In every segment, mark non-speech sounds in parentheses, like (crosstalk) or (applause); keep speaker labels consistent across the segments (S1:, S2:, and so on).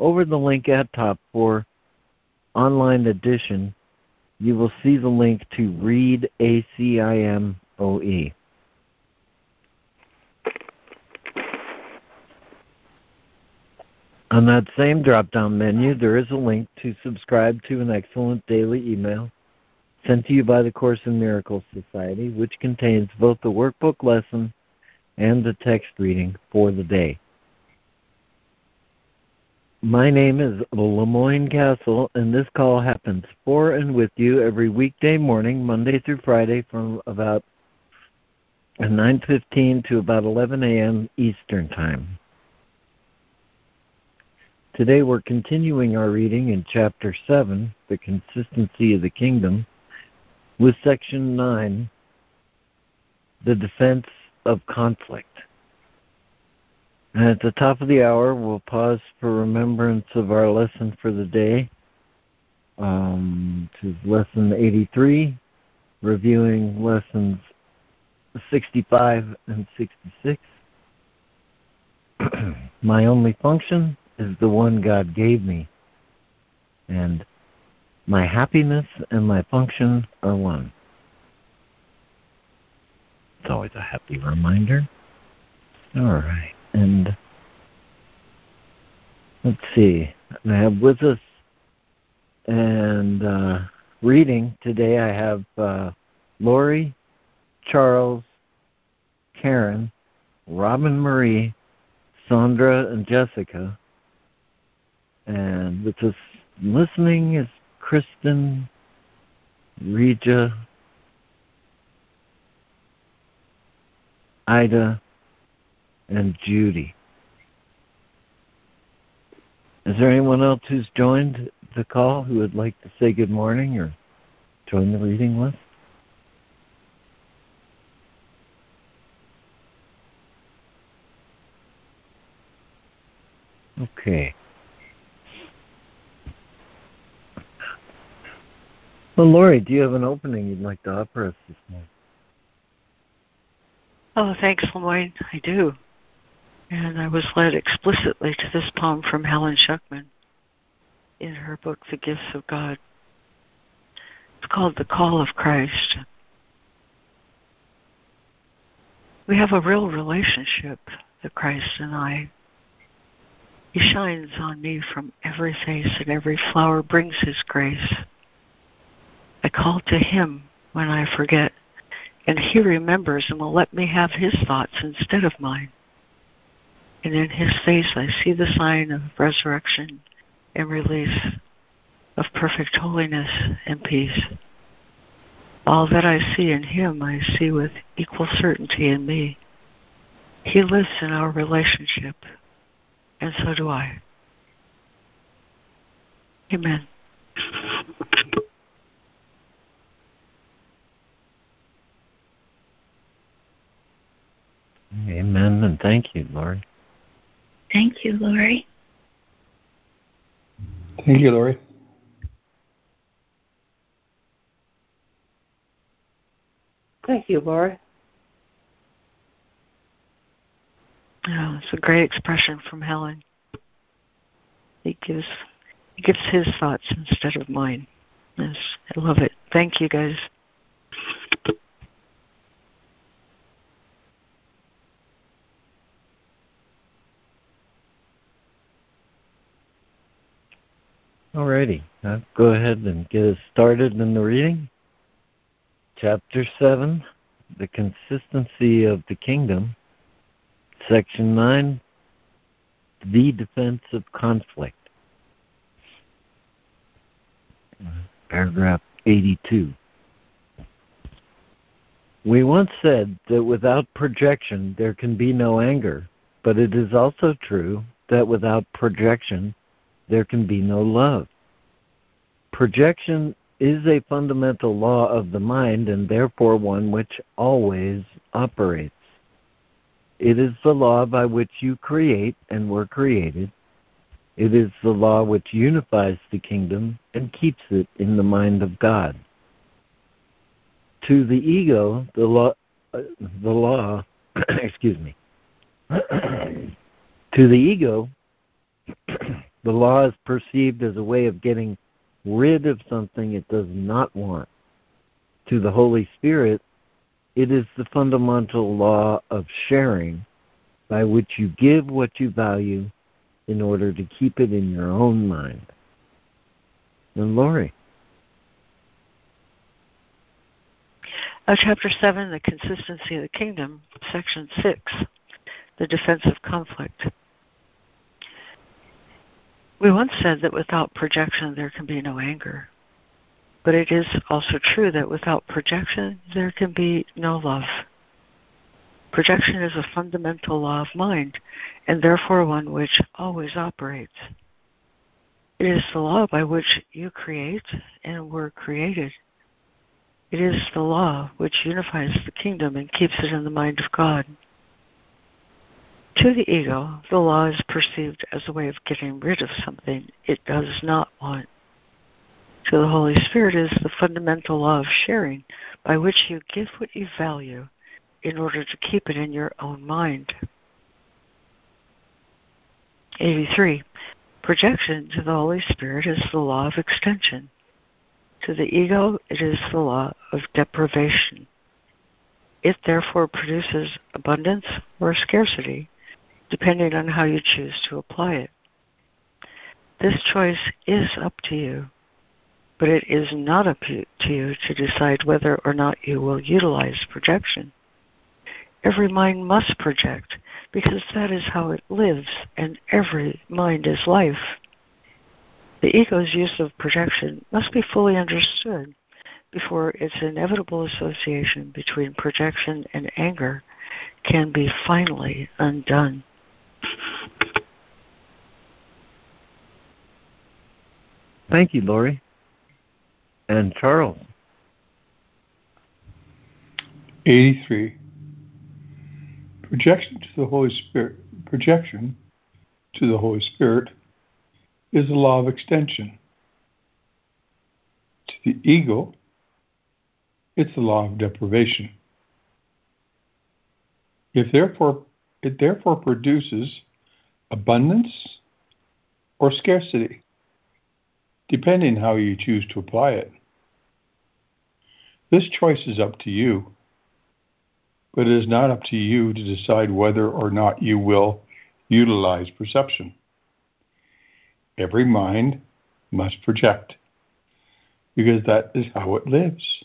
S1: over the link at top for online edition, you will see the link to read ACIMOE. On that same drop down menu, there is a link to subscribe to an excellent daily email sent to you by the Course in Miracles Society, which contains both the workbook lesson and the text reading for the day. My name is LeMoyne Castle, and this call happens for and with you every weekday morning, Monday through Friday, from about 9:15 to about 11 a.m. Eastern Time. Today we're continuing our reading in Chapter 7, The Consistency of the Kingdom, with Section 9, The Defense of Conflict. And at the top of the hour, we'll pause for remembrance of our lesson for the day, um, is lesson 83, reviewing lessons 65 and 66. (clears throat) My only function is the one God gave me, and my happiness and my function are one. It's always a happy reminder. All right. And let's see. I have with us and uh, reading today, I have uh, Lori, Charles, Karen, Robin Marie, Sandra, and Jessica. And with us listening is Kristen, Regia, Ida, and Judy. Is there anyone else who's joined the call who would like to say good morning or join the reading list? Okay. Well, Lori, do you have an opening you'd like to offer us this morning?
S2: Oh, thanks, LeMoyne. I do. And I was led explicitly to this poem from Helen Schucman in her book, The Gifts of God. It's called The Call of Christ. We have a real relationship, the Christ and I. He shines on me from every face, and every flower brings his grace. I call to him when I forget and he remembers and will let me have his thoughts instead of mine. And in his face I see the sign of resurrection and release, of perfect holiness and peace. All that I see in him I see with equal certainty in me. He lives in our relationship, and so do I. Amen.
S1: Amen, and thank you, Lori.
S3: Thank you, Lori.
S4: Thank you, Lori.
S5: Thank you, Lori.
S2: Oh, it's a great expression from Helen. He gives he gives his thoughts instead of mine. Yes, I love it. Thank you, guys.
S1: Alrighty, I'll go ahead and get us started in the reading. Chapter 7, The Consistency of the Kingdom. Section 9, The Defense of Conflict. Paragraph 82. We once said that without projection there can be no anger, but it is also true that without projection there can be no love. Projection is a fundamental law of the mind and therefore one which always operates. It is the law by which you create and were created. It is the law which unifies the kingdom and keeps it in the mind of God. To the ego, the law, uh, the law, (coughs) excuse me, (coughs) to the ego, the law is perceived as a way of getting rid of something it does not want. To the Holy Spirit, it is the fundamental law of sharing by which you give what you value in order to keep it in your own mind. And Lori.
S2: Uh, chapter 7, The Consistency of the Kingdom, Section 6, The Defense of Conflict. We once said that without projection there can be no anger. But it is also true that without projection there can be no love. Projection is a fundamental law of mind, and therefore one which always operates. It is the law by which you create and were created. It is the law which unifies the kingdom and keeps it in the mind of God. To the ego, the law is perceived as a way of getting rid of something it does not want. To the Holy Spirit is the fundamental law of sharing, by which you give what you value in order to keep it in your own mind. 83. Projection to the Holy Spirit is the law of extension. To the ego, it is the law of deprivation. It therefore produces abundance or scarcity depending on how you choose to apply it. This choice is up to you, but it is not up to you to decide whether or not you will utilize projection. Every mind must project because that is how it lives, and every mind is life. The ego's use of projection must be fully understood before its inevitable association between projection and anger can be finally undone.
S1: Thank you, Lori. And Charles.
S4: 83. Projection to the Holy Spirit. Projection to the Holy Spirit is the law of extension. To the ego, it's the law of deprivation. If therefore it therefore produces abundance or scarcity, depending how you choose to apply it. This choice is up to you, but it is not up to you to decide whether or not you will utilize perception. Every mind must project, because that is how it lives.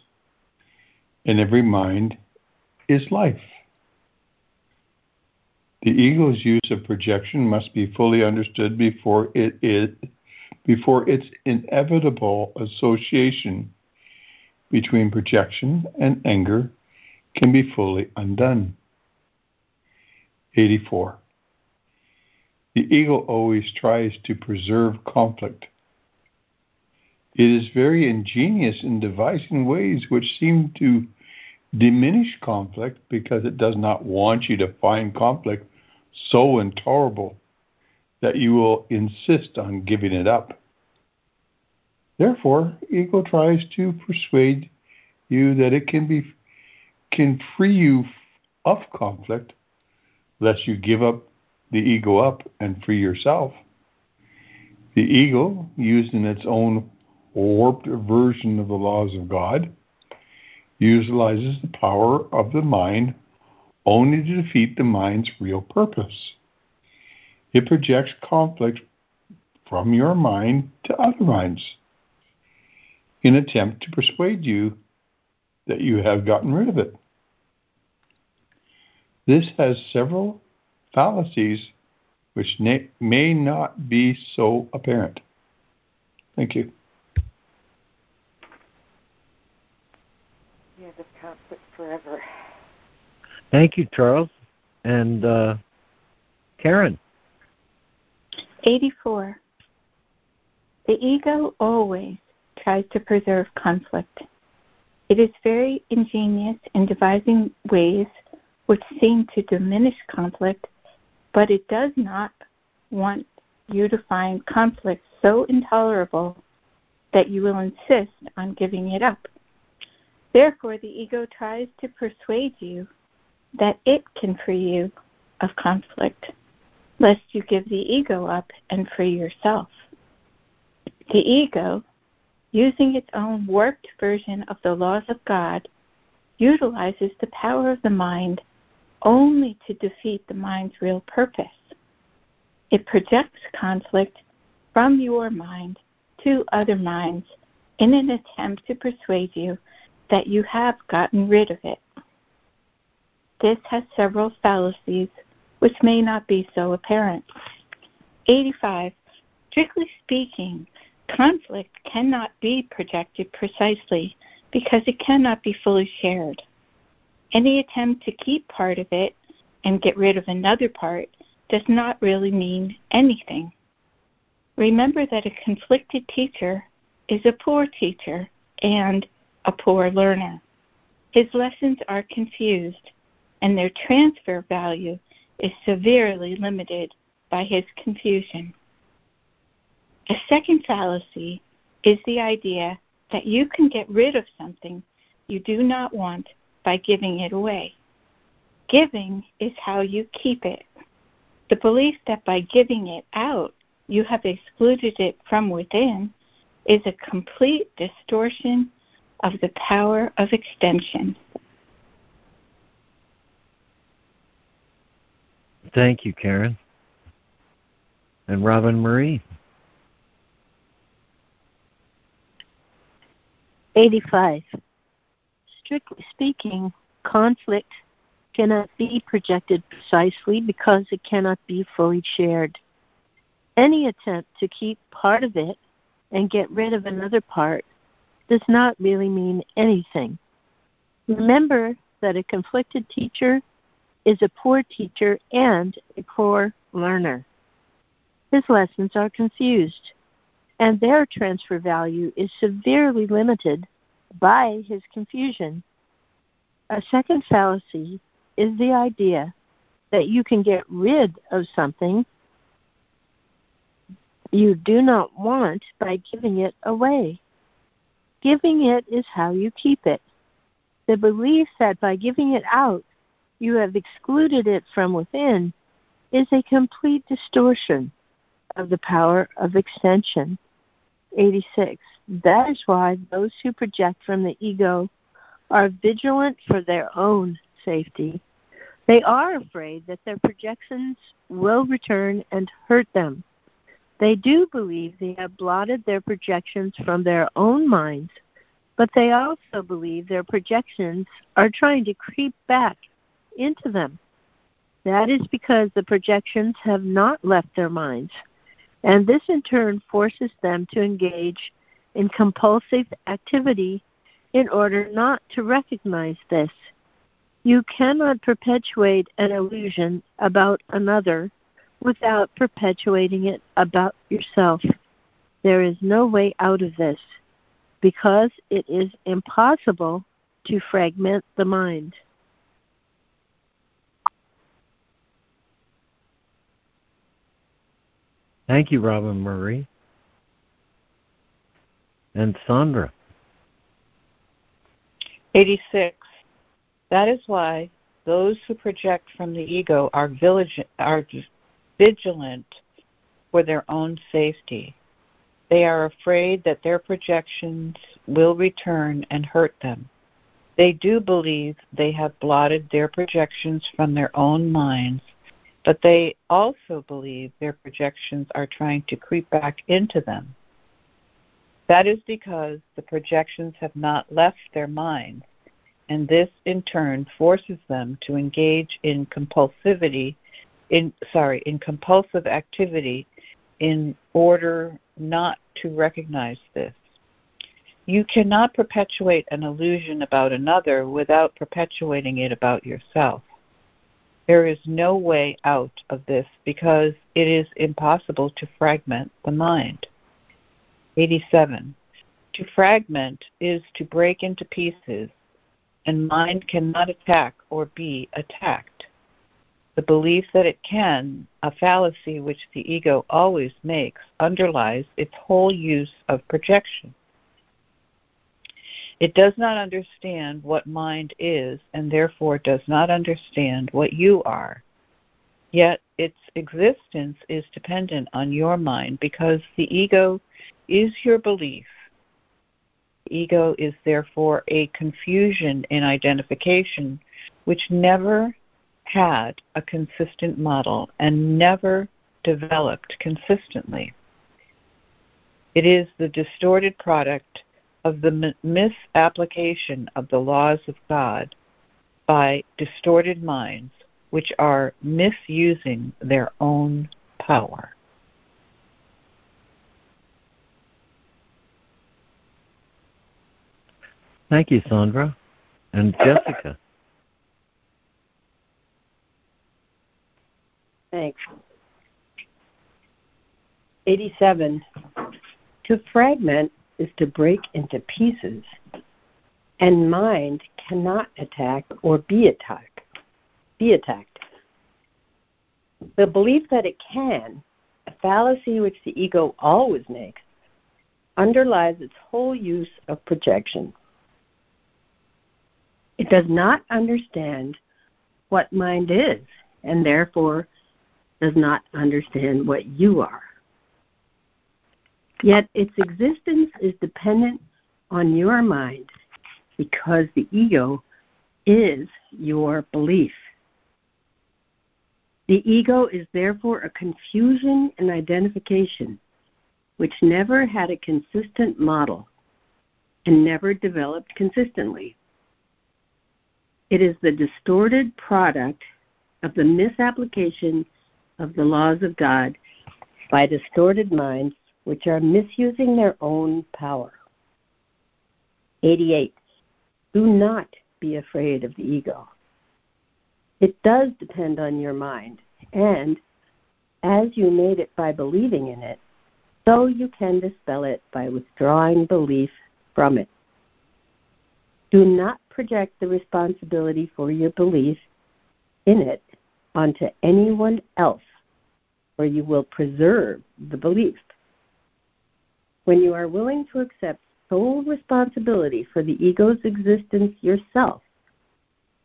S4: And every mind is life. The ego's use of projection must be fully understood before it before its inevitable association between projection and anger can be fully undone. 84. The ego always tries to preserve conflict. It is very ingenious in devising ways which seem to diminish conflict because it does not want you to find conflict so intolerable that you will insist on giving it up. Therefore, ego tries to persuade you that it can be can free you of conflict lest you give up the ego up and free yourself. The ego, used in its own warped version of the laws of God, utilizes the power of the mind only to defeat the mind's real purpose. It projects conflict from your mind to other minds in attempt to persuade you that you have gotten rid of it. This has several fallacies which may not be so apparent. Thank you.
S5: Yeah, this conflict forever.
S1: Thank you, Charles. And uh, Karen.
S3: 84. The ego always tries to preserve conflict. It is very ingenious in devising ways which seem to diminish conflict, but it does not want you to find conflict so intolerable that you will insist on giving it up. Therefore, the ego tries to persuade you that it can free you of conflict, lest you give the ego up and free yourself. The ego, using its own warped version of the laws of God, utilizes the power of the mind only to defeat the mind's real purpose. It projects conflict from your mind to other minds in an attempt to persuade you that you have gotten rid of it. This has several fallacies which may not be so apparent. 85. Strictly speaking, conflict cannot be projected precisely because it cannot be fully shared. Any attempt to keep part of it and get rid of another part does not really mean anything. Remember that a conflicted teacher is a poor teacher and a poor learner. His lessons are confused, and their transfer value is severely limited by his confusion. A second fallacy is the idea that you can get rid of something you do not want by giving it away. Giving is how you keep it. The belief that by giving it out you have excluded it from within is a complete distortion of the power of extension.
S1: Thank you, Karen. And Robin Marie.
S6: 85. Strictly speaking, conflict cannot be projected precisely because it cannot be fully shared. Any attempt to keep part of it and get rid of another part does not really mean anything. Remember that a conflicted teacher is a poor teacher and a poor learner. His lessons are confused, and their transfer value is severely limited by his confusion. A second fallacy is the idea that you can get rid of something you do not want by giving it away. Giving it is how you keep it. The belief that by giving it out you have excluded it from within is a complete distortion of the power of extension. 86. That is why those who project from the ego are vigilant for their own safety. They are afraid that their projections will return and hurt them. They do believe they have blotted their projections from their own minds, but they also believe their projections are trying to creep back into them. That is because the projections have not left their minds, and this in turn forces them to engage in compulsive activity in order not to recognize this. You cannot perpetuate an illusion about another without perpetuating it about yourself. There is no way out of this because it is impossible to fragment the mind.
S1: Thank you, Robin Marie. And Sandra.
S7: 86. That is why those who project from the ego are, are vigilant for their own safety. They are afraid that their projections will return and hurt them. They do believe they have blotted their projections from their own minds but they also believe their projections are trying to creep back into them. That is because the projections have not left their minds, and this in turn forces them to engage in compulsivity in sorry, in compulsive activity in order not to recognize this. You cannot perpetuate an illusion about another without perpetuating it about yourself. There is no way out of this because it is impossible to fragment the mind. 87. To fragment is to break into pieces, and mind cannot attack or be attacked. The belief that it can, a fallacy which the ego always makes, underlies its whole use of projection. It does not understand what mind is and therefore does not understand what you are. Yet its existence is dependent on your mind because the ego is your belief. Ego is therefore a confusion in identification which never had a consistent model and never developed consistently. It is the distorted product of the misapplication of the laws of God by distorted minds which are misusing their own power.
S1: Thank you, Sandra. And Jessica.
S8: Thanks. 87. To fragment is to break into pieces, and mind cannot attack or be attacked. Be attacked. The belief that it can, a fallacy which the ego always makes, underlies its whole use of projection. It does not understand what mind is, and therefore does not understand what you are. Yet its existence is dependent on your mind because the ego is your belief. The ego is therefore a confusion and identification which never had a consistent model and never developed consistently. It is the distorted product of the misapplication of the laws of God by distorted minds which are misusing their own power. 88. Do not be afraid of the ego. It does depend on your mind, and as you made it by believing in it, so you can dispel it by withdrawing belief from it. Do not project the responsibility for your belief in it onto anyone else, or you will preserve the belief. When you are willing to accept sole responsibility for the ego's existence yourself,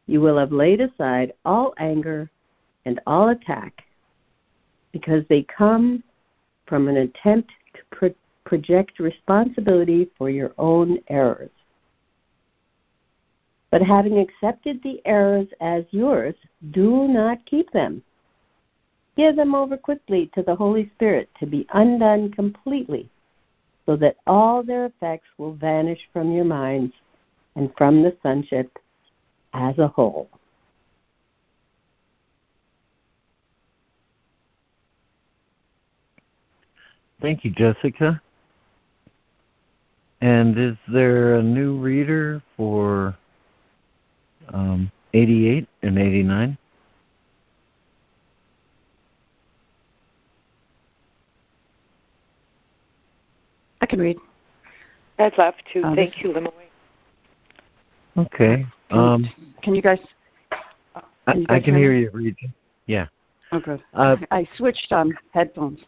S8: you will have laid aside all anger and all attack because they come from an attempt to pro- project responsibility for your own errors. But having accepted the errors as yours, do not keep them. Give them over quickly to the Holy Spirit to be undone completely so that all their effects will vanish from your minds and from the sonship as a whole.
S1: Thank you, Jessica. And is there a new reader for um, 88 and 89?
S5: Can read.
S9: I'd love to.
S5: Uh,
S9: Thank you, LeMoyne.
S1: Okay. Um,
S5: can you guys?
S1: Can you guys I, I, can hear, hear you, Regia. Yeah.
S5: Oh, good.
S1: Uh,
S5: I switched on headphones.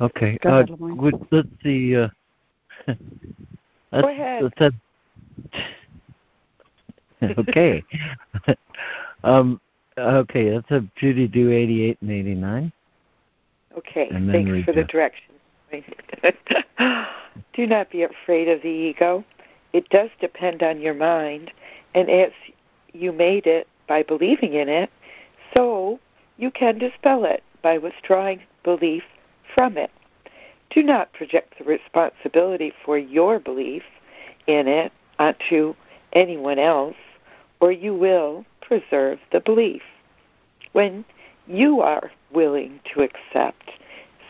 S1: Okay.
S5: Go
S1: uh, would, let's see. Uh, (laughs) let's,
S9: Go ahead.
S1: Let's (laughs) okay. (laughs) um, okay, let's have Judy do 88 and 89.
S9: Okay,
S1: and
S9: thanks for the direction. (laughs) Do not be afraid of the ego. It does depend on your mind, and as you made it by believing in it, so you can dispel it by withdrawing belief from it. Do not project the responsibility for your belief in it onto anyone else, or you will preserve the belief. When you are willing to accept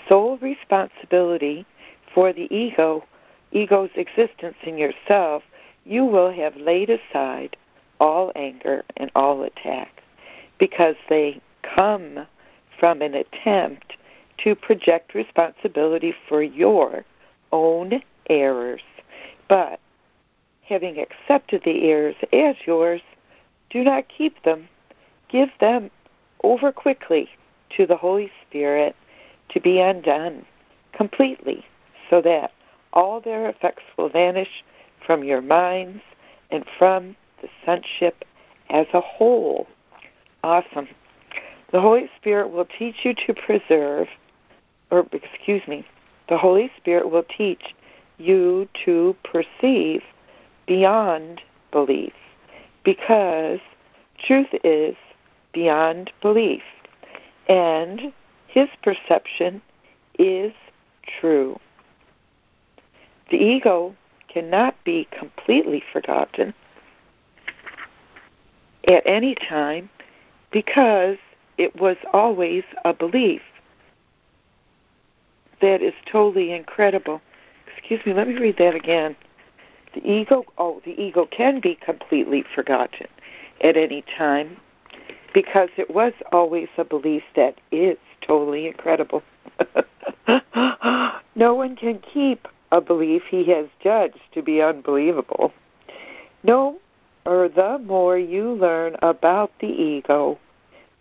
S9: sole responsibility for the ego, ego's existence in yourself, you will have laid aside all anger and all attack. because they come from an attempt to project responsibility for your own errors. But having accepted the errors as yours, do not keep them. Give them over quickly to the Holy Spirit to be undone completely so that all their effects will vanish from your minds and from the sonship as a whole. Awesome. The Holy Spirit will teach you to preserve, or excuse me, the Holy Spirit will teach you to perceive beyond belief because truth is beyond belief and his perception is true. The ego cannot be completely forgotten at any time because it was always a belief that is totally incredible. Excuse me, let me read that again. The ego, oh, the ego can be completely forgotten at any time because it was always a belief that is totally incredible. (laughs) no one can keep a belief he has judged to be unbelievable. No, or the more you learn about the ego,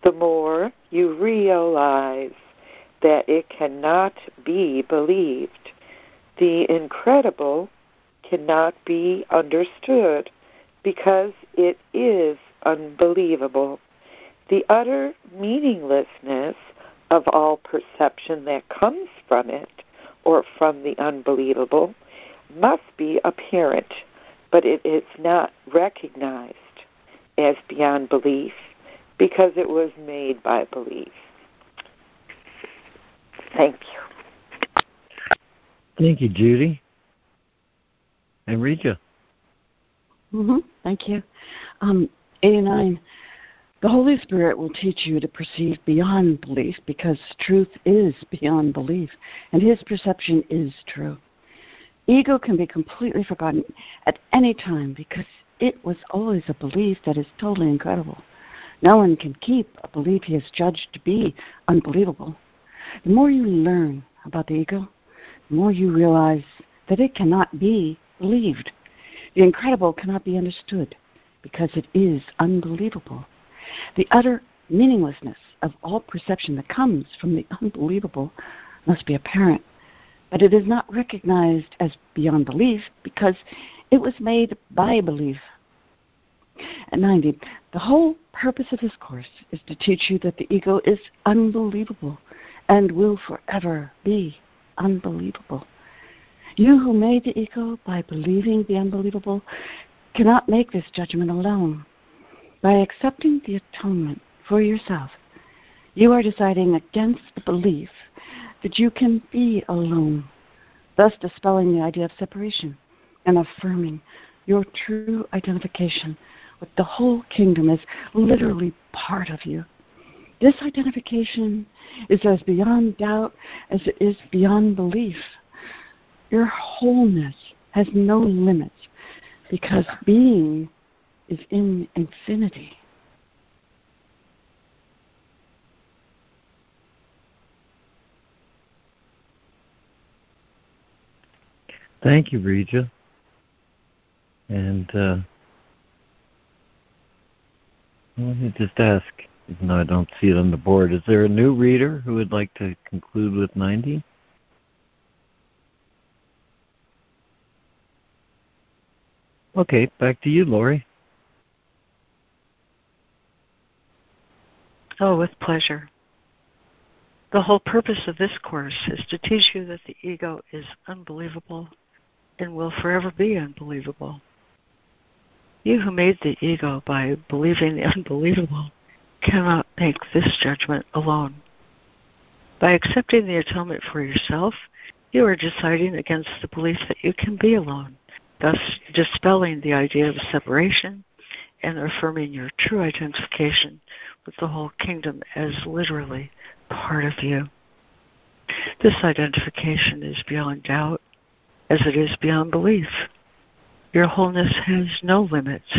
S9: the more you realize that it cannot be believed. The incredible cannot be understood because it is unbelievable. The utter meaninglessness of all perception that comes from it or from the unbelievable must be apparent, but it is not recognized as beyond belief because it was made by belief. Thank you.
S1: Thank you, Judy. And Regia.
S5: Mm-hmm. Thank you. Um, 89. The Holy Spirit will teach you to perceive beyond belief because truth is beyond belief, and His perception is true. Ego can be completely forgotten at any time because it was always a belief that is totally incredible. No one can keep a belief he has judged to be unbelievable. The more you learn about the ego, the more you realize that it cannot be believed. The incredible cannot be understood because it is unbelievable. The utter meaninglessness of all perception that comes from the unbelievable must be apparent, but it is not recognized as beyond belief because it was made by belief. At 90, the whole purpose of this course is to teach you that the ego is unbelievable and will forever be unbelievable. You who made the ego by believing the unbelievable cannot make this judgment alone. By accepting the atonement for yourself, you are deciding against the belief that you can be alone, thus dispelling the idea of separation and affirming your true identification with the whole kingdom as literally part of you. This identification is as beyond doubt as it is beyond belief. Your wholeness has no limits because being is in infinity.
S1: Thank you, Regia. And uh, let me just ask, even though I don't see it on the board, is there a new reader who would like to conclude with 90? Okay, back to you, Lori.
S2: Oh, with pleasure. The whole purpose of this course is to teach you that the ego is unbelievable and will forever be unbelievable. You who made the ego by believing the unbelievable cannot make this judgment alone. By accepting the atonement for yourself, you are deciding against the belief that you can be alone, thus dispelling the idea of separation and affirming your true identification with the whole kingdom as literally part of you. This identification is beyond doubt as it is beyond belief. Your wholeness has no limits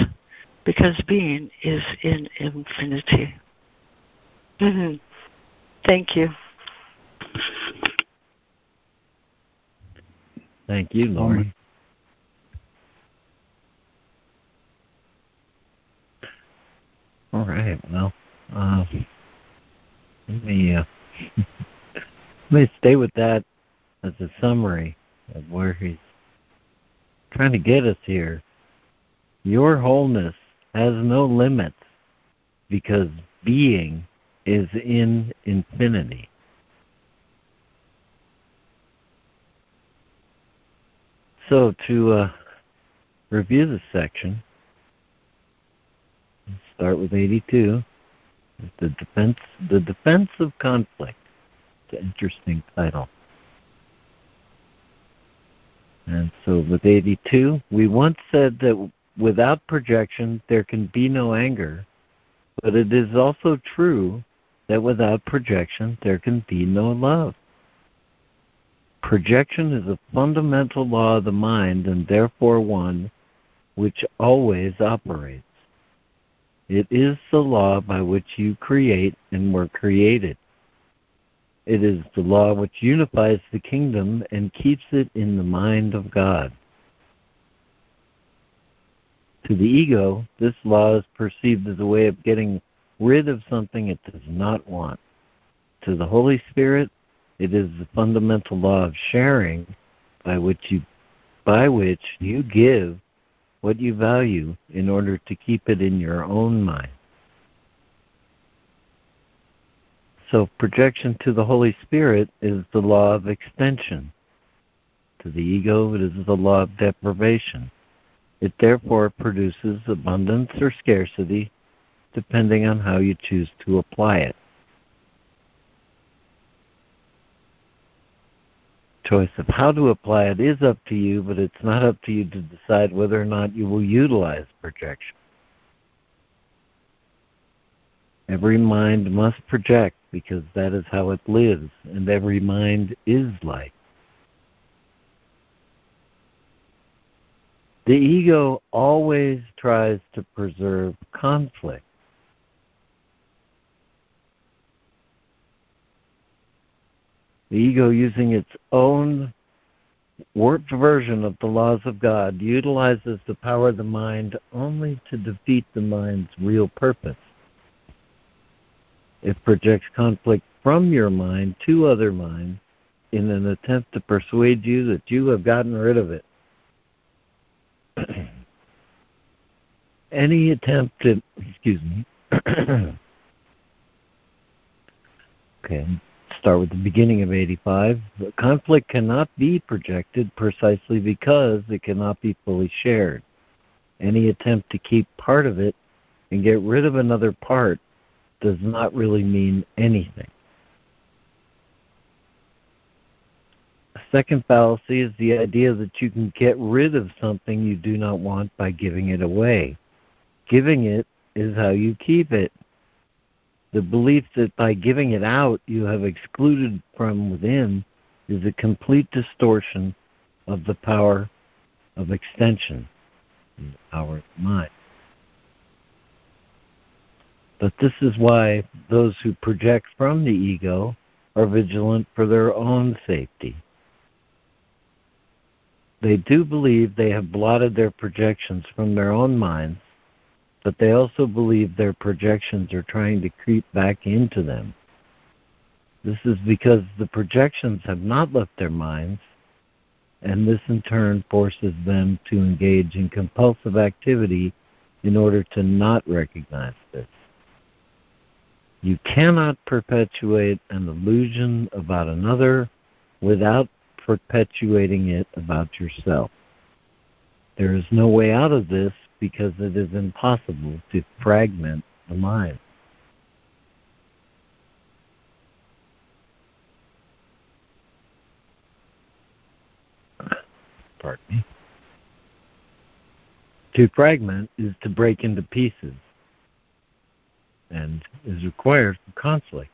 S2: because being is in infinity. Mm-hmm. Thank you.
S1: Thank you, Lori. All right. Well, uh, let me uh, (laughs) let me stay with that as a summary of where he's trying to get us here. Your wholeness has no limits because being is in infinity. So to uh, review this section, start with 82. The defense, the defense of conflict. It's an interesting title. And so with 82, we once said that without projection there can be no anger, but it is also true that without projection there can be no love. Projection is a fundamental law of the mind and therefore one which always operates. It is the law by which you create and were created. It is the law which unifies the kingdom and keeps it in the mind of God. To the ego, this law is perceived as a way of getting rid of something it does not want. To the Holy Spirit, it is the fundamental law of sharing by which you by which you give what you value in order to keep it in your own mind. So projection to the Holy Spirit is the law of extension. To the ego, it is the law of deprivation. It therefore produces abundance or scarcity depending on how you choose to apply it. Choice of how to apply it is up to you, but it's not up to you to decide whether or not you will utilize projection. Every mind must project because that is how it lives, and every mind is light. The ego always tries to preserve conflict. The ego, using its own warped version of the laws of God, utilizes the power of the mind only to defeat the mind's real purpose. It projects conflict from your mind to other minds in an attempt to persuade you that you have gotten rid of it. (clears throat) Any attempt to, excuse me, (clears throat) okay, start with the beginning of 85. Conflict cannot be projected precisely because it cannot be fully shared. Any attempt to keep part of it and get rid of another part does not really mean anything. A second fallacy is the idea that you can get rid of something you do not want by giving it away. Giving it is how you keep it. The belief that by giving it out you have excluded from within is a complete distortion of the power of extension, the power of mind. But this is why those who project from the ego are vigilant for their own safety. They do believe they have blotted their projections from their own minds, but they also believe their projections are trying to creep back into them. This is because the projections have not left their minds, and this in turn forces them to engage in compulsive activity in order to not recognize this. You cannot perpetuate an illusion about another without perpetuating it about yourself. There is no way out of this because it is impossible to fragment the mind. Pardon me. To fragment is to break into pieces and is required for conflict.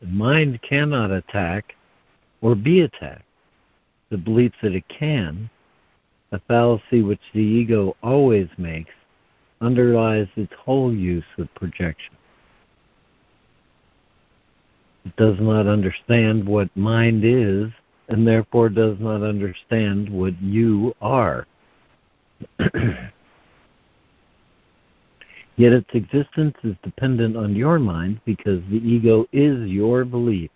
S1: The mind cannot attack or be attacked. The belief that it can, a fallacy which the ego always makes, underlies its whole use of projection. It does not understand what mind is, and therefore does not understand what you are. (clears throat) Yet its existence is dependent on your mind because the ego is your belief.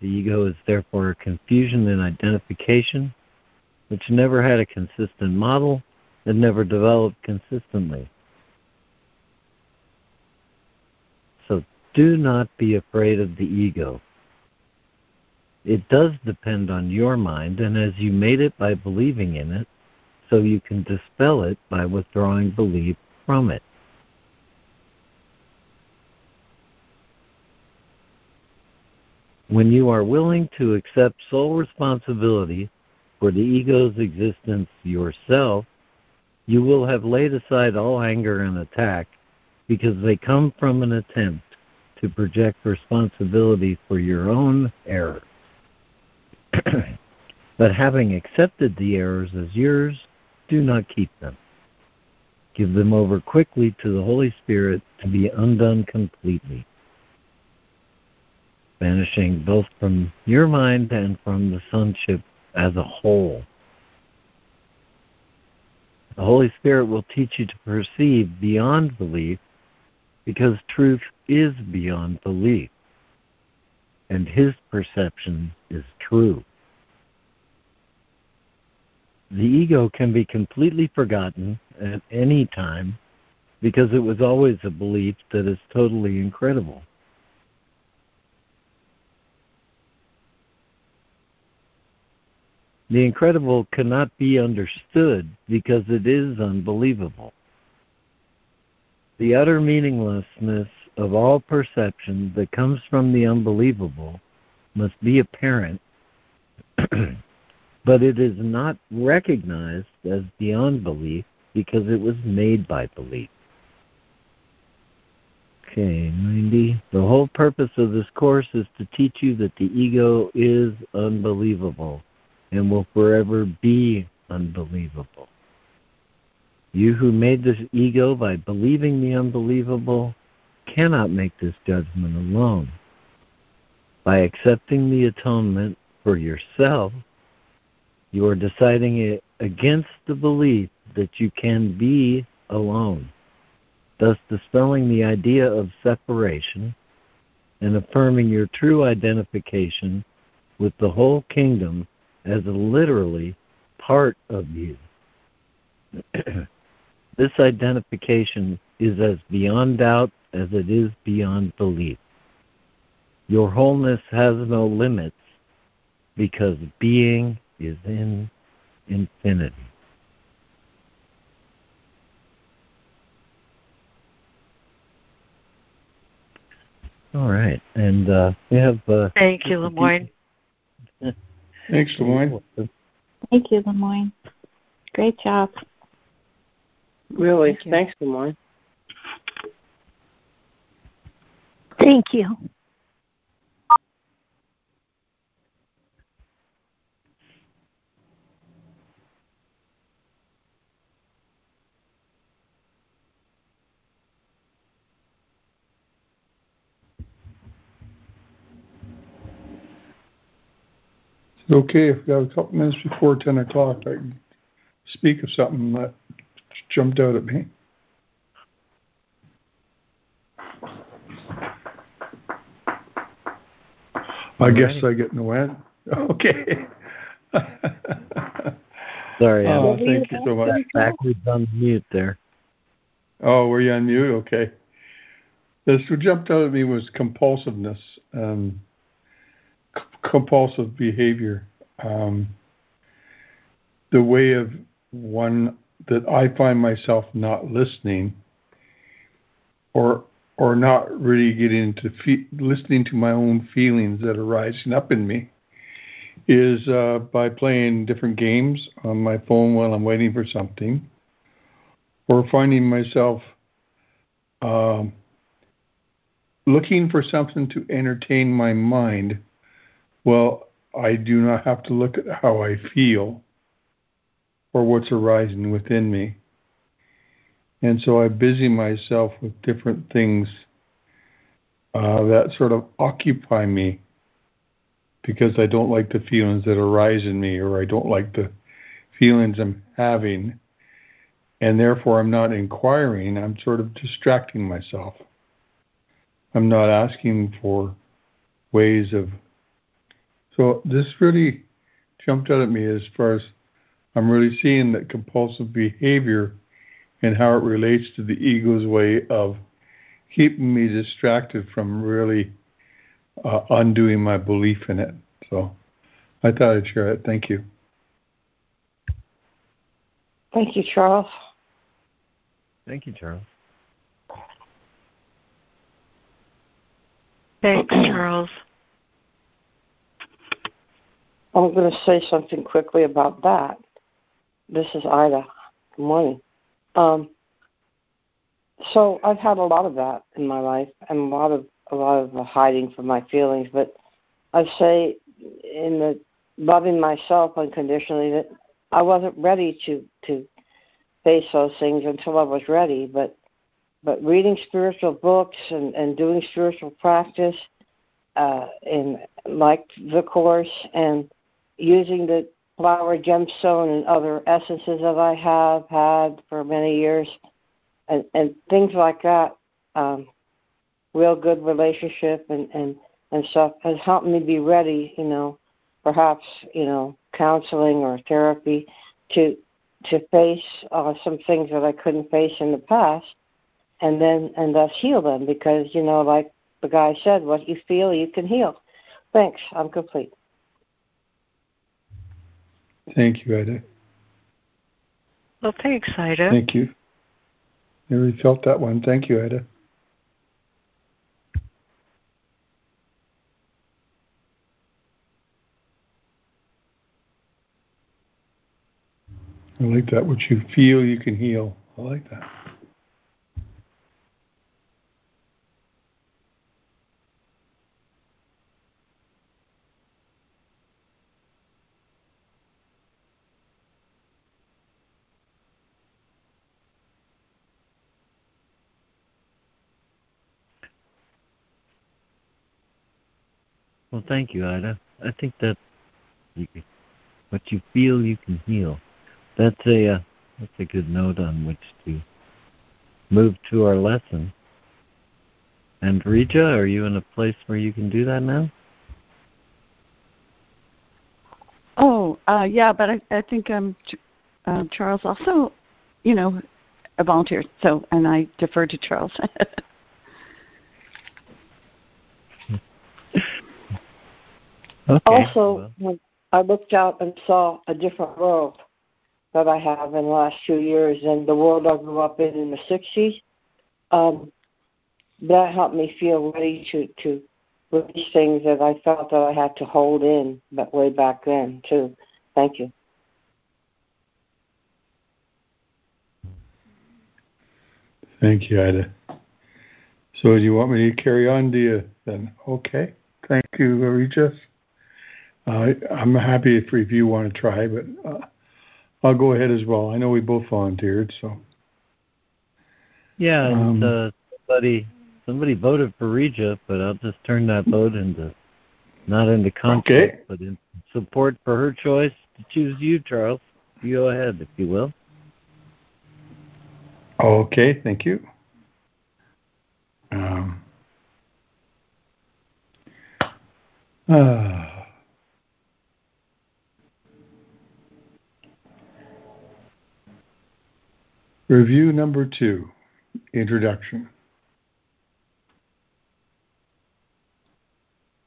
S1: The ego is therefore a confusion and identification, which never had a consistent model and never developed consistently. So do not be afraid of the ego. It does depend on your mind, and as you made it by believing in it, so you can dispel it by withdrawing belief from it. When you are willing to accept sole responsibility for the ego's existence yourself, you will have laid aside all anger and attack because they come from an attempt to project responsibility for your own errors. (clears throat) but having accepted the errors as yours, do not keep them. Give them over quickly to the Holy Spirit to be undone completely, vanishing both from your mind and from the sonship as a whole. The Holy Spirit will teach you to perceive beyond belief because truth is beyond belief, and His perception is true. The ego can be completely forgotten at any time because it was always a belief that is totally incredible. The incredible cannot be understood because it is unbelievable. The utter meaninglessness of all perception that comes from the unbelievable must be apparent (clears throat) but it is not recognized as beyond belief because it was made by belief. Okay, 90. The whole purpose of this course is to teach you that the ego is unbelievable and will forever be unbelievable. You who made this ego by believing the unbelievable cannot make this judgment alone. By accepting the atonement for yourself, you are deciding it against the belief that you can be alone, thus dispelling the idea of separation and affirming your true identification with the whole kingdom as literally part of you. (clears throat) this identification is as beyond doubt as it is beyond belief. Your wholeness has no limits because being is in infinity. All right, and uh, we have. Uh,
S2: Thank you, LeMoyne. (laughs)
S4: Thanks, LeMoyne.
S3: Thank you, LeMoyne. Great job.
S8: Really,
S5: Thank
S8: thanks, LeMoyne.
S6: Thank you.
S4: Okay if we got a couple minutes before 10 o'clock, I can speak of something that jumped out at me. I guess I get no end. (laughs) Okay. (laughs)
S1: Sorry, I
S4: Oh, thank you so much.
S1: backwards on mute there.
S4: Oh, were you on mute? Okay. This what jumped out at me was compulsiveness, um, compulsive behavior. Um, the way of one that I find myself not listening, or or not really getting to fe- listening to my own feelings that are rising up in me, is uh, by playing different games on my phone while I'm waiting for something, or finding myself. Um, looking for something to entertain my mind, well, I do not have to look at how I feel or what's arising within me. And so I busy myself with different things uh, that sort of occupy me because I don't like the feelings that arise in me or I don't like the feelings I'm having. And therefore, I'm not inquiring, I'm sort of distracting myself. I'm not asking for ways of. So, this really jumped out at me as far as I'm really seeing that compulsive behavior and how it relates to the ego's way of keeping me distracted from really uh, undoing my belief in it. So I thought I'd share it. Thank you.
S10: Thank you, Charles.
S1: Thank you, Charles.
S2: Thanks, Charles.
S10: I'm going to say something quickly about that. This is Ida. Good morning. Um, so I've had a lot of that in my life, and a lot of a lot of hiding from my feelings. But I say, in the loving myself unconditionally, that I wasn't ready to to face those things until I was ready. But but reading spiritual books and and doing spiritual practice, uh, in like the course and using the flower gemstone and other essences that I have had for many years, and, and things like that. Um, real good relationship and and and stuff has helped me be ready. You know, perhaps you know counseling or therapy to to face uh, some things that I couldn't face in the past, and then and thus heal them because you know, like the guy said, what you feel you can heal. Thanks. I'm complete.
S4: Thank you, Ida.
S2: Well, thanks, Ida.
S4: Thank you. I really felt that one. Thank you, Ida. I like that. What you feel, you can heal. I like that.
S1: Well, thank you, Ida. I think that what you feel, you can heal. That's a uh, that's a good note on which to move to our lesson. And Regia, are you in a place where you can do that now?
S5: Oh, uh, yeah, but I, I think um, uh, Charles also, you know, a volunteer. So, and I defer to Charles. (laughs)
S1: okay.
S10: Also, when I looked out and saw a different world that I have in the last two years and the world I grew up in in the 60s, um, that helped me feel ready to, to release things that I felt that I had to hold in but way back then, too. Thank you.
S4: Thank you, Ida. So, do you want me to carry on, do you, then? Okay. Thank you, Regia. Uh, I'm happy if, if you want to try, but uh, I'll go ahead as well. I know we both volunteered, so.
S1: Yeah, and
S4: Um,
S1: uh, somebody somebody voted for Regia, but I'll just turn that vote into not into conflict,
S4: Okay.
S1: but in support for her choice to choose you, Charles. You go ahead, if you will.
S4: Okay, thank you. Um, ah. Review number two, introduction.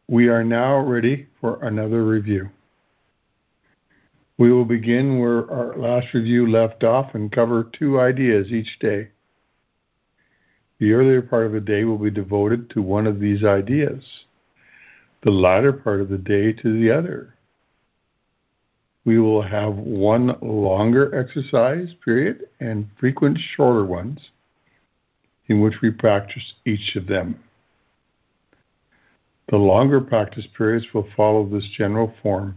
S4: We are now ready for another review. We will begin where our last review left off and cover two ideas each day. The earlier part of the day will be devoted to one of these ideas, the latter part of the day to the other. We will have one longer exercise period and frequent shorter ones in which we practice each of them. The longer practice periods will follow this general form.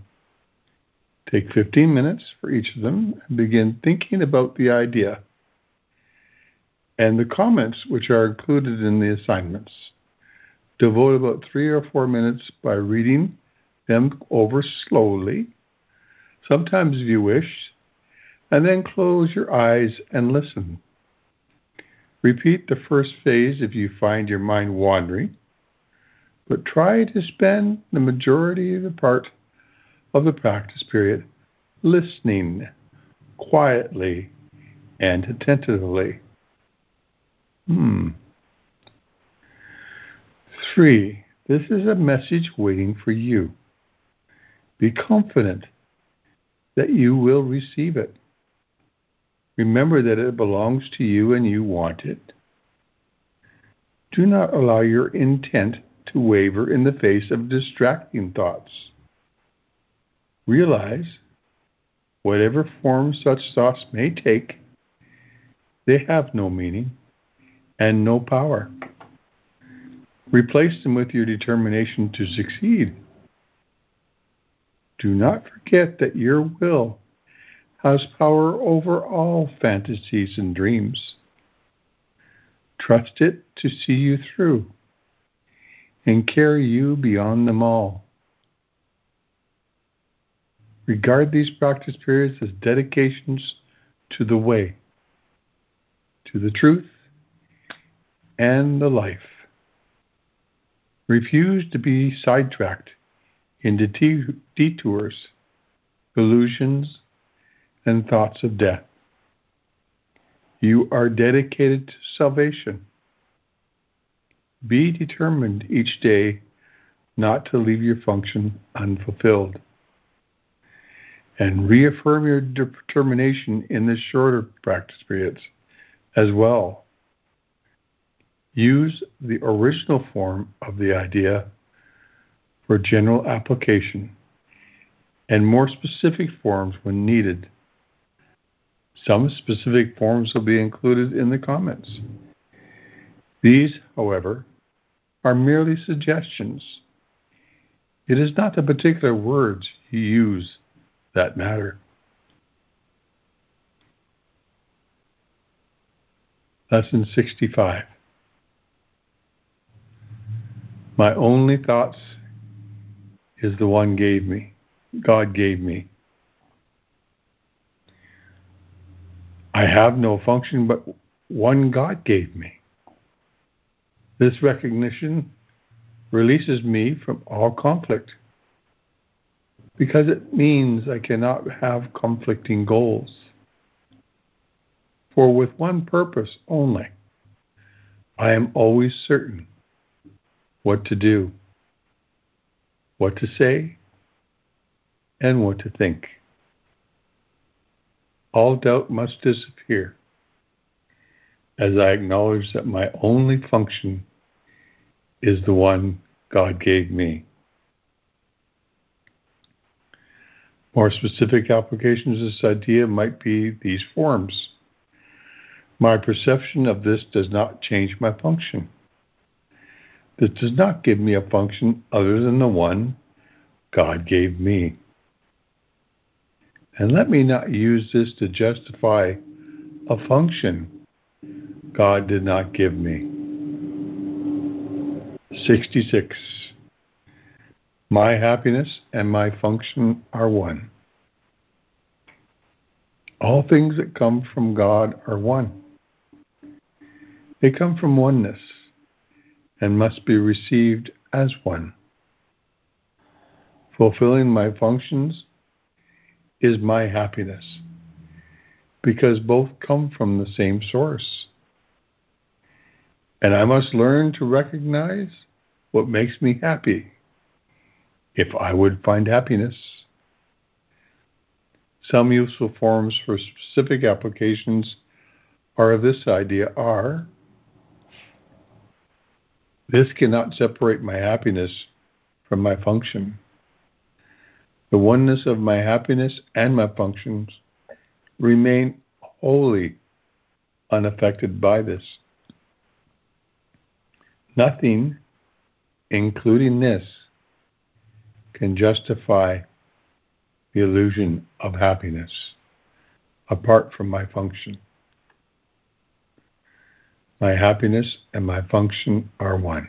S4: Take 15 minutes for each of them and begin thinking about the idea and the comments which are included in the assignments. Devote about three or four minutes by reading them over slowly, sometimes if you wish, and then close your eyes and listen. Repeat the first phase if you find your mind wandering, but try to spend the majority of the part of the practice period listening quietly and attentively. Hmm. Three, this is a message waiting for you. Be confident that you will receive it. Remember that it belongs to you and you want it. Do not allow your intent to waver in the face of distracting thoughts. Realize, whatever form such thoughts may take, they have no meaning and no power. Replace them with your determination to succeed. Do not forget that your will has power over all fantasies and dreams. Trust it to see you through and carry you beyond them all. Regard these practice periods as dedications to the way, to the truth, and the life. Refuse to be sidetracked into detours, illusions, and thoughts of death. You are dedicated to salvation. Be determined each day not to leave your function unfulfilled. And reaffirm your determination in the shorter practice periods as well. Use the original form of the idea for general application and more specific forms when needed. Some specific forms will be included in the comments. These, however, are merely suggestions. It is not the particular words you use that matter. Lesson 65. My only thoughts is the one gave me. God gave me. I have no function but one God gave me. This recognition releases me from all conflict because it means I cannot have conflicting goals. For with one purpose only, I am always certain what to do, what to say, and what to think all doubt must disappear as I acknowledge that my only function is the one God gave me. More specific applications of this idea might be these forms. My perception of this does not change my function. This does not give me a function other than the one God gave me. And let me not use this to justify a function God did not give me. 66. My happiness and my function are one. All things that come from God are one. They come from oneness and must be received as one. Fulfilling my functions is my happiness because both come from the same source. And I must learn to recognize what makes me happy if I would find happiness. Some useful forms for specific applications are of this idea are this cannot separate my happiness from my function. The oneness of my happiness and my functions remain wholly unaffected by this. Nothing, including this, can justify the illusion of happiness apart from my function. My happiness and my function are one.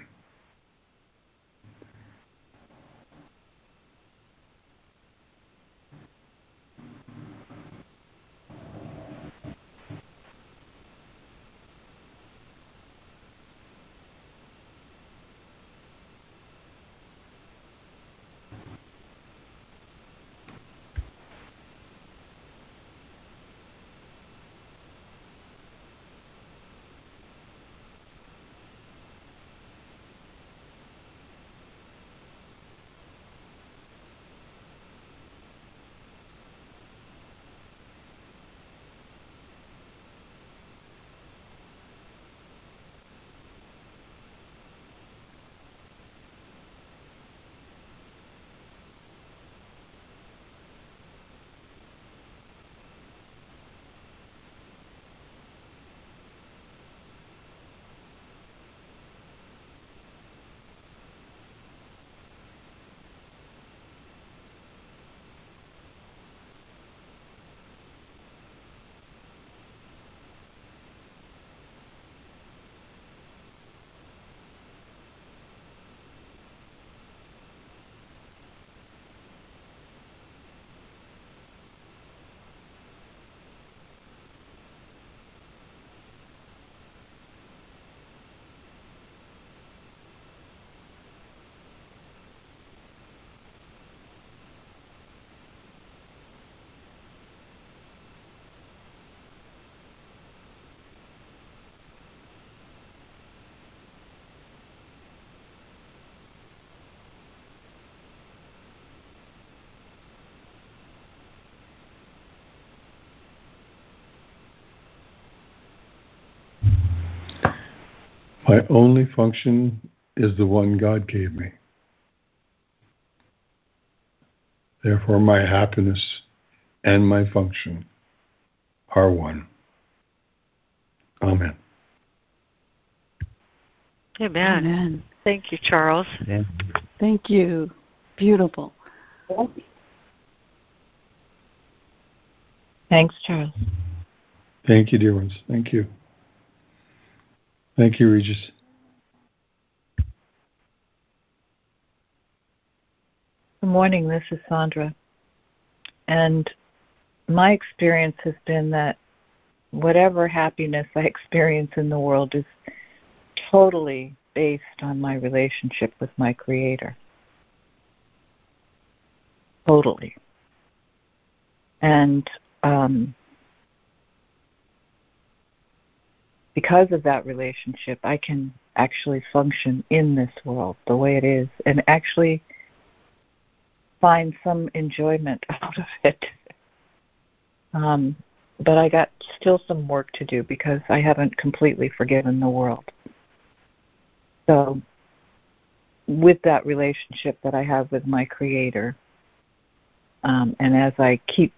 S4: My only function is the one God gave me. Therefore, my happiness and my function are one. Amen.
S2: Amen.
S5: Amen.
S2: Thank you, Charles.
S5: Thank you. Beautiful.
S7: Thanks, Charles.
S4: Thank you, dear ones. Thank you. Thank you, Regia.
S7: Good morning. This is Sandra. And my experience has been that whatever happiness I experience in the world is totally based on my relationship with my Creator. Totally. And um, because of that relationship, I can actually function in this world the way it is and actually find some enjoyment (laughs) out of it. Um, but I got still some work to do because I haven't completely forgiven the world. So, with that relationship that I have with my Creator, um, and as I keep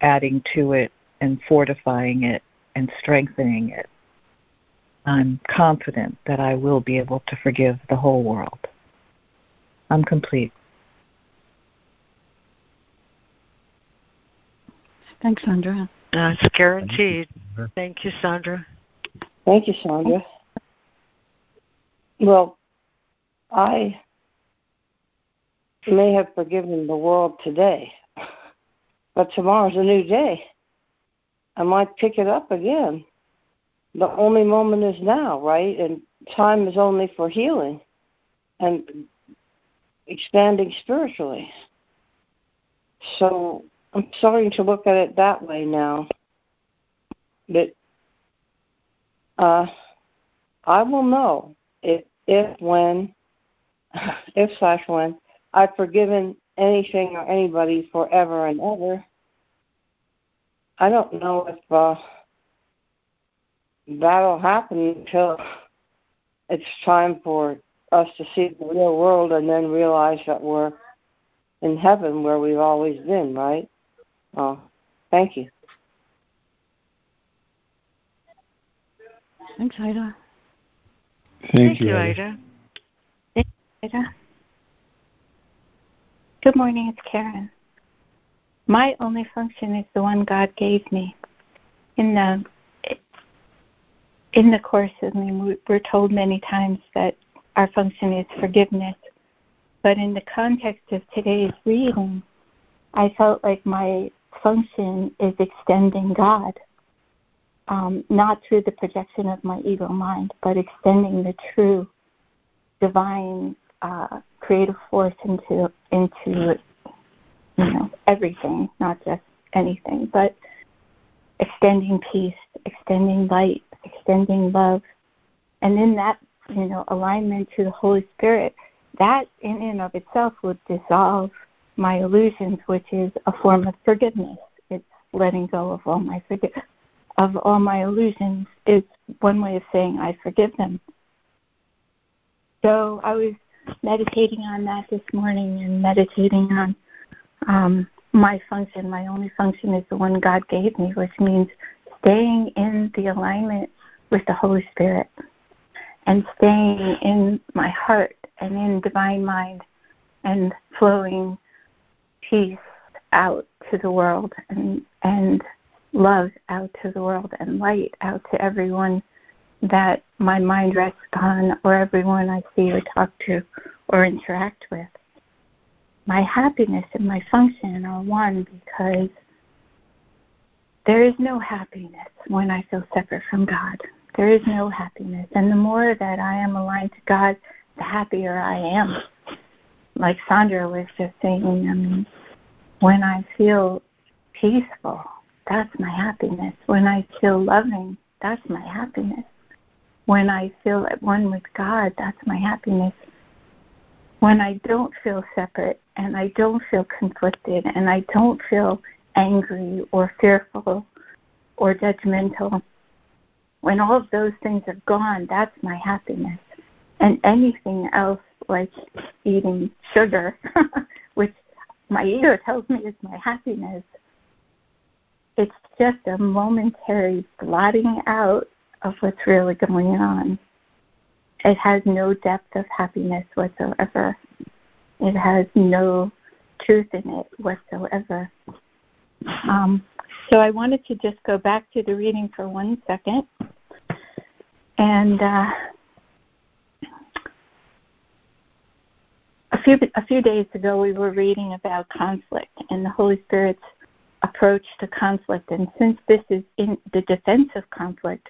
S7: adding to it and fortifying it and strengthening it, I'm confident that I will be able to forgive the whole world. I'm complete.
S5: Thanks, Sandra.
S2: That's guaranteed. Thank you, Sandra.
S10: Thank you, Sandra. Well, I may have forgiven the world today, but tomorrow's a new day. I might pick it up again. The only moment is now, right? And time is only for healing and expanding spiritually. So I'm starting to look at it that way now. That uh, I will know if, if when, (laughs) if slash when I've forgiven anything or anybody forever and ever. I don't know if uh, that'll happen until it's time for us to see the real world and then realize that we're in heaven where we've always been, right? Oh, thank you.
S5: Thanks, Ida.
S4: Thank,
S2: Thank
S4: you,
S2: you,
S4: Ida.
S2: Ida.
S3: Ida. Good morning, it's Karen. My only function is the one God gave me. In the in the course, I mean, we're told many times that our function is forgiveness, but in the context of today's reading, I felt like my function is extending God, um, not through the projection of my ego mind, but extending the true divine uh, creative force into into you know everything, not just anything, but extending peace, extending light, extending love, and in that you know alignment to the Holy Spirit, that in and of itself would dissolve my illusions, which is a form of forgiveness. It's letting go of all my forgive of all my illusions. Is one way of saying I forgive them. So I was meditating on that this morning and meditating on um, my function. My only function is the one God gave me, which means staying in the alignment with the Holy Spirit and staying in my heart and in divine mind and flowing peace out to the world and and love out to the world and light out to everyone that my mind rests on or everyone I see or talk to or interact with. My happiness and my function are one because there is no happiness when I feel separate from God. There is no happiness. And the more that I am aligned to God, the happier I am. Like Sandra was just saying, I mean, when I feel peaceful, that's my happiness. When I feel loving, that's my happiness. When I feel at one with God, that's my happiness. When I don't feel separate and I don't feel conflicted and I don't feel angry or fearful or judgmental, when all of those things are gone, that's my happiness. And anything else, like eating sugar, (laughs) which my ego tells me is my happiness, it's just a momentary blotting out of what's really going on. It has no depth of happiness whatsoever. It has no truth in it whatsoever. Um, so I wanted to just go back to the reading for one second. And uh, a few a few days ago, we were reading about conflict and the Holy Spirit's approach to conflict. And since this is in the defense of conflict,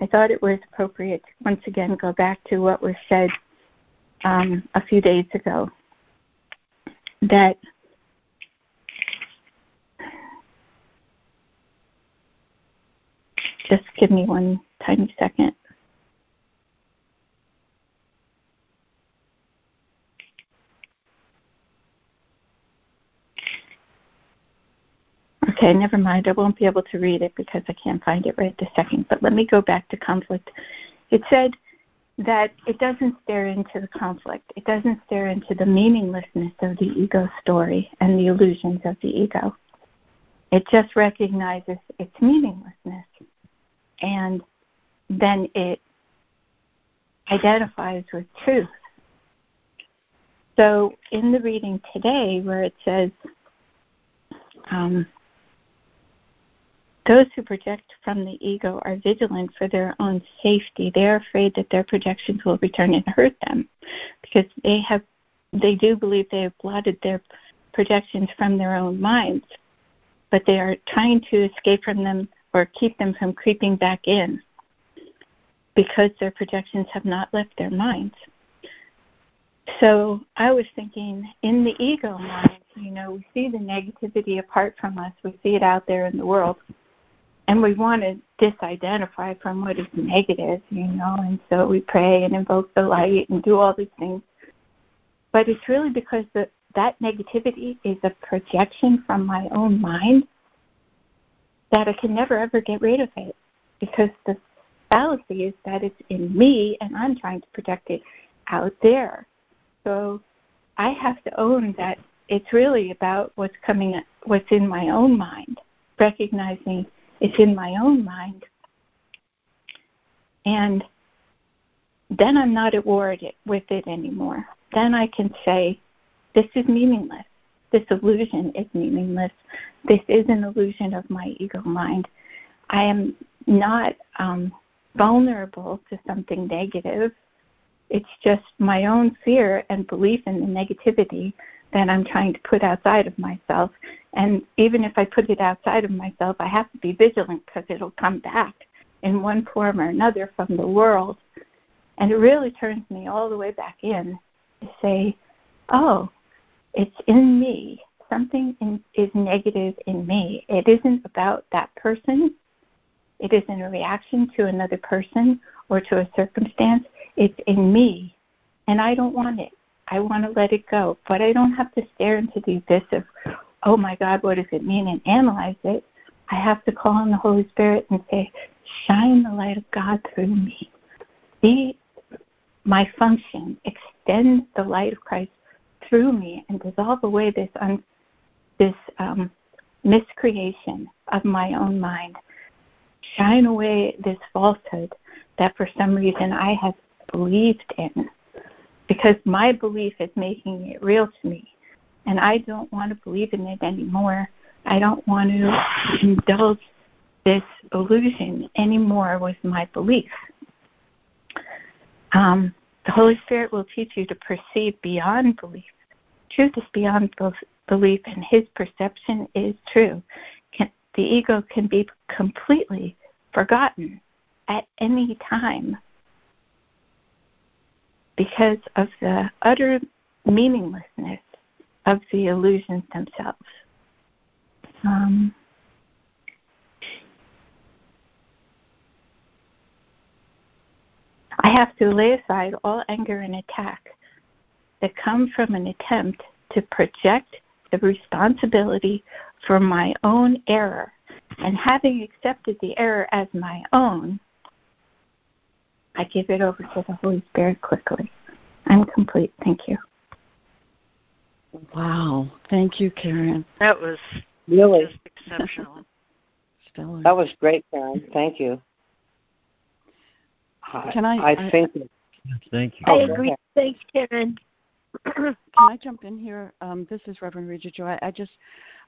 S3: I thought it was appropriate to once again go back to what was said um, a few days ago. That just give me one tiny second. Okay, never mind. I won't be able to read it because I can't find it right this second. But let me go back to conflict. It said that it doesn't stare into the conflict. It doesn't stare into the meaninglessness of the ego story and the illusions of the ego. It just recognizes its meaninglessness. And then it identifies with truth. So in the reading today, where it says, um, those who project from the ego are vigilant for their own safety. They are afraid that their projections will return and hurt them because they have they do believe they have blotted their projections from their own minds, but they are trying to escape from them or keep them from creeping back in because their projections have not left their minds. So I was thinking in the ego mind, you know, we see the negativity apart from us, we see it out there in the world and we want to disidentify from what is negative, you know, and so we pray and invoke the light and do all these things. But it's really because the, that negativity is a projection from my own mind that I can never ever get rid of it because the fallacy is that it's in me and I'm trying to project it out there. So I have to own that it's really about what's coming, what's in my own mind, recognizing it's in my own mind. And then I'm not at war with it anymore. Then I can say, this is meaningless. This illusion is meaningless. This is an illusion of my ego mind. I am not um, vulnerable to something negative. It's just my own fear and belief in the negativity that I'm trying to put outside of myself. And even if I put it outside of myself, I have to be vigilant because it'll come back in one form or another from the world. And it really turns me all the way back in to say, oh, it's in me. Something in, is negative in me. It isn't about that person. It isn't a reaction to another person or to a circumstance. It's in me. And I don't want it. I want to let it go. But I don't have to stare into the abyss of, oh my God, what does it mean, and analyze it. I have to call on the Holy Spirit and say, shine the light of God through me. Be my function. Extend the light of Christ through me and dissolve away this un, this um, miscreation of my own mind. Shine away this falsehood that for some reason I have believed in because my belief is making it real to me. And I don't want to believe in it anymore. I don't want to indulge this illusion anymore with my belief. Um, the Holy Spirit will teach you to perceive beyond belief. Truth is beyond belief, and His perception is true. Can, the ego can be completely forgotten at any time because of the utter meaninglessness of the illusions themselves. Um, I have to lay aside all anger and attack that come from an attempt to project the responsibility for my own error. And having accepted the error as my own, I give it over to the Holy Spirit quickly. I'm complete. Thank you.
S5: Wow. Thank you, Karen.
S2: That was
S10: Really,
S2: just exceptional. (laughs)
S5: Stellar.
S10: that was great, Karen. Thank you.
S5: Can I-
S10: I
S5: I-
S10: think.
S1: Thank you.
S6: I
S10: Oh,
S6: agree. Thanks, Karen. (clears throat)
S5: Can I jump in here? Um, this is Reverend Regia Joy. I just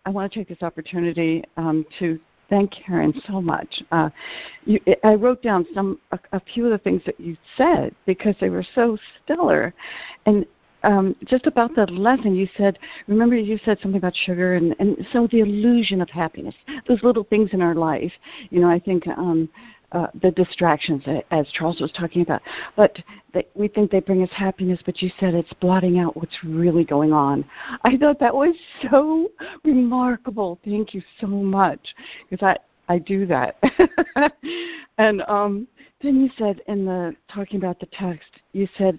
S5: I want to take this opportunity um, to thank Karen so much. Uh, you, I wrote down some a, a few of the things that you said because they were so stellar, and um, just about the lesson you said. Remember, you said something about sugar, and, and so the illusion of happiness, those little things in our life. You know, I think. Um, uh, the distractions, as Charles was talking about, but they, we think they bring us happiness. But you said it's blotting out what's really going on. I thought that was so remarkable. Thank you so much, because I I do that. (laughs) and um, then you said in the talking about the text, you said,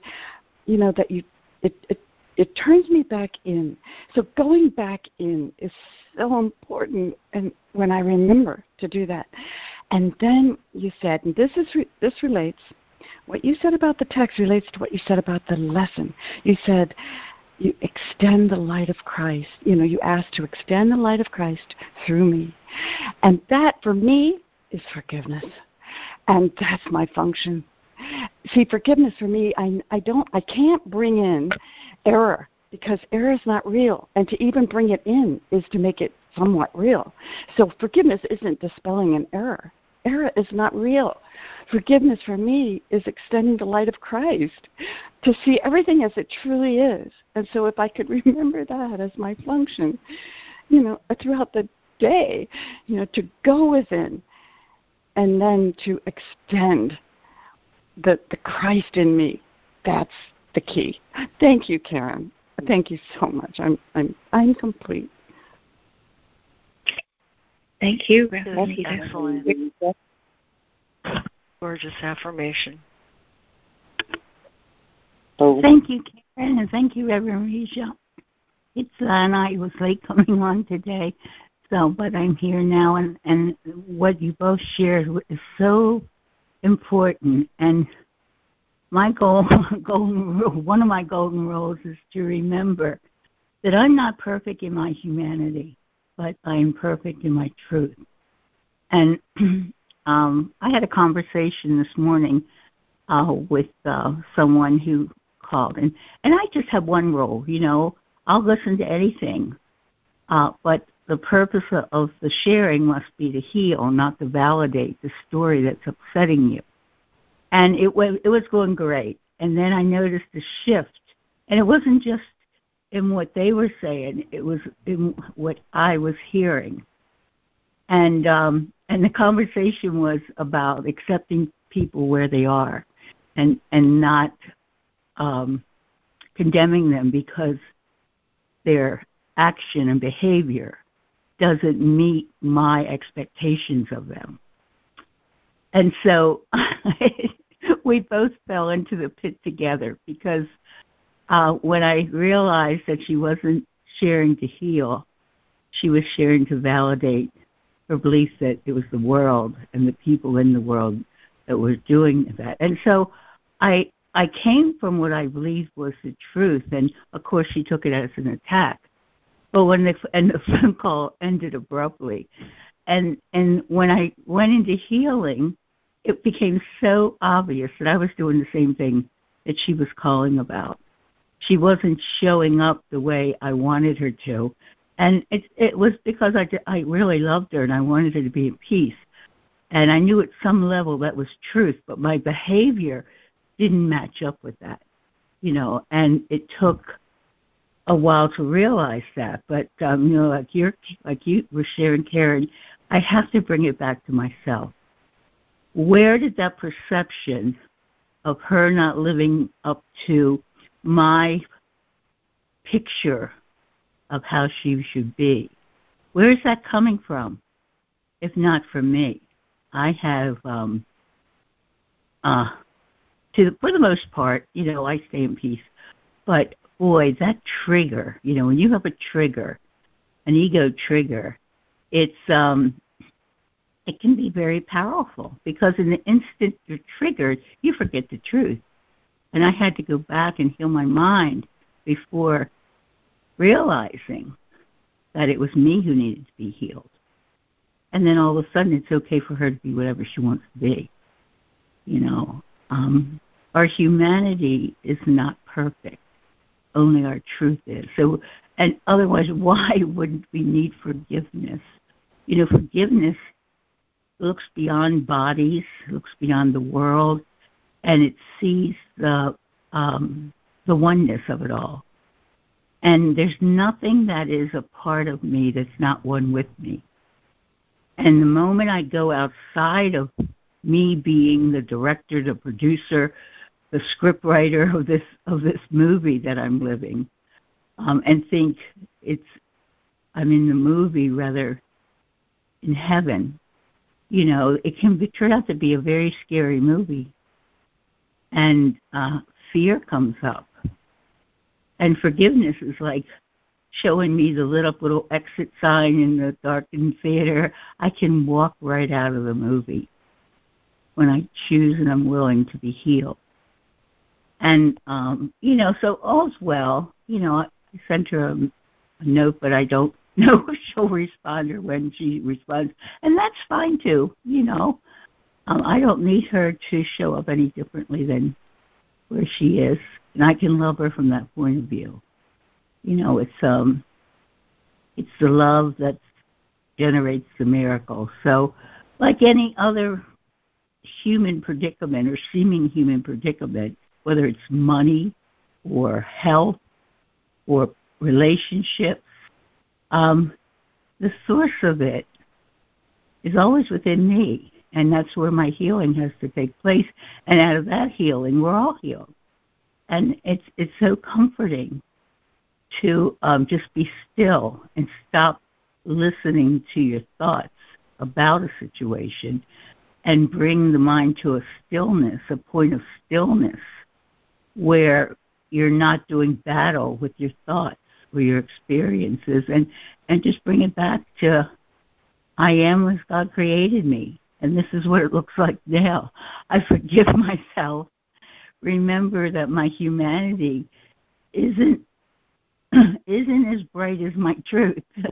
S5: you know that you it it it turns me back in. So going back in is so important, and when I remember to do that, and then you said, and this is re- this relates. What you said about the text relates to what you said about the lesson. You said you extend the light of Christ. You know, you asked to extend the light of Christ through me, and that for me is forgiveness, and that's my function. See, forgiveness for me, I I don't I can't bring in error because error is not real, and to even bring it in is to make it somewhat real. So forgiveness isn't dispelling an error. Error is not real. Forgiveness for me is extending the light of Christ to see everything as it truly is. And so if I could (laughs) remember that as my function, you know, throughout the day, you know, to go within and then to extend the the Christ in me. That's the key. Thank you, Karen. Thank you so much. I'm I'm I'm complete.
S2: Thank you.
S10: Thank you.
S2: Excellent. Gorgeous affirmation.
S11: Thank you, Karen, and thank you, Reverend Risha. It's uh, and I was late (laughs) coming on today, so but I'm here now, and and what you both shared is so important. And my goal, (laughs) golden rule, one of my golden rules is to remember that I'm not perfect in my humanity, but I am perfect in my truth. And (clears throat) um, I had a conversation this morning uh, with uh, someone who called, and and I just have one rule, you know, I'll listen to anything, uh, but the purpose of the sharing must be to heal, not to validate the story that's upsetting you. And it was it was going great, and then I noticed a shift, and it wasn't just in what they were saying; it was in what I was hearing. And um, and the conversation was about accepting people where they are, and and not um, condemning them because their action and behavior doesn't meet my expectations of them. And so (laughs) we both fell into the pit together because uh, when I realized that she wasn't sharing to heal, she was sharing to validate her belief that it was the world and the people in the world that were doing that. And so I I came from what I believed was the truth, and of course she took it as an attack. But when the and the (laughs) phone call ended abruptly, and and when I went into healing, it became so obvious that I was doing the same thing that she was calling about. She wasn't showing up the way I wanted her to, and it it was because I I really loved her and I wanted her to be at peace, and I knew at some level that was truth, but my behavior didn't match up with that, you know, and it took a while to realize that. But um, you know, like you're like you were sharing, Karen, I have to bring it back to myself. Where did that perception of her not living up to my picture of how she should be? Where is that coming from? If not from me, I have um, uh, to for the most part, you know, I stay in peace. But boy, that trigger, you know, when you have a trigger, an ego trigger, it's um it can be very powerful because in the instant you're triggered, you forget the truth. And I had to go back and heal my mind before realizing that it was me who needed to be healed. And then all of a sudden, it's okay for her to be whatever she wants to be. You know, um, our humanity is not perfect. Only our truth is. So, and otherwise, (laughs) why wouldn't we need forgiveness? You know, forgiveness looks beyond bodies, looks beyond the world, and it sees the um, the oneness of it all. And there's nothing that is a part of me that's not one with me. And the moment I go outside of me being the director, the producer, the scriptwriter of this of this movie that I'm living, um, and think it's I'm in the movie rather in heaven. You know, it can be, turn out to be a very scary movie, and uh, fear comes up, and forgiveness is like showing me the lit up little exit sign in the darkened theater. I can walk right out of the movie when I choose and I'm willing to be healed. And um, you know, so all's well. You know, I sent her a, a note, but I don't (laughs) know if she'll respond or when she responds, and that's fine too. You know, um, I don't need her to show up any differently than where she is, and I can love her from that point of view. You know, it's um, it's the love that generates the miracle. So, like any other human predicament or seeming human predicament, whether it's money or health or relationships, um, the source of it is always within me. And that's where my healing has to take place. And out of that healing, we're all healed. And it's it's so comforting to um, just be still and stop listening to your thoughts about a situation and bring the mind to a stillness, a point of stillness where you're not doing battle with your thoughts or your experiences and and just bring it back to I am as God created me and this is what it looks like now. I forgive (laughs) myself. Remember that my humanity isn't (clears throat) isn't as bright as my truth. (laughs)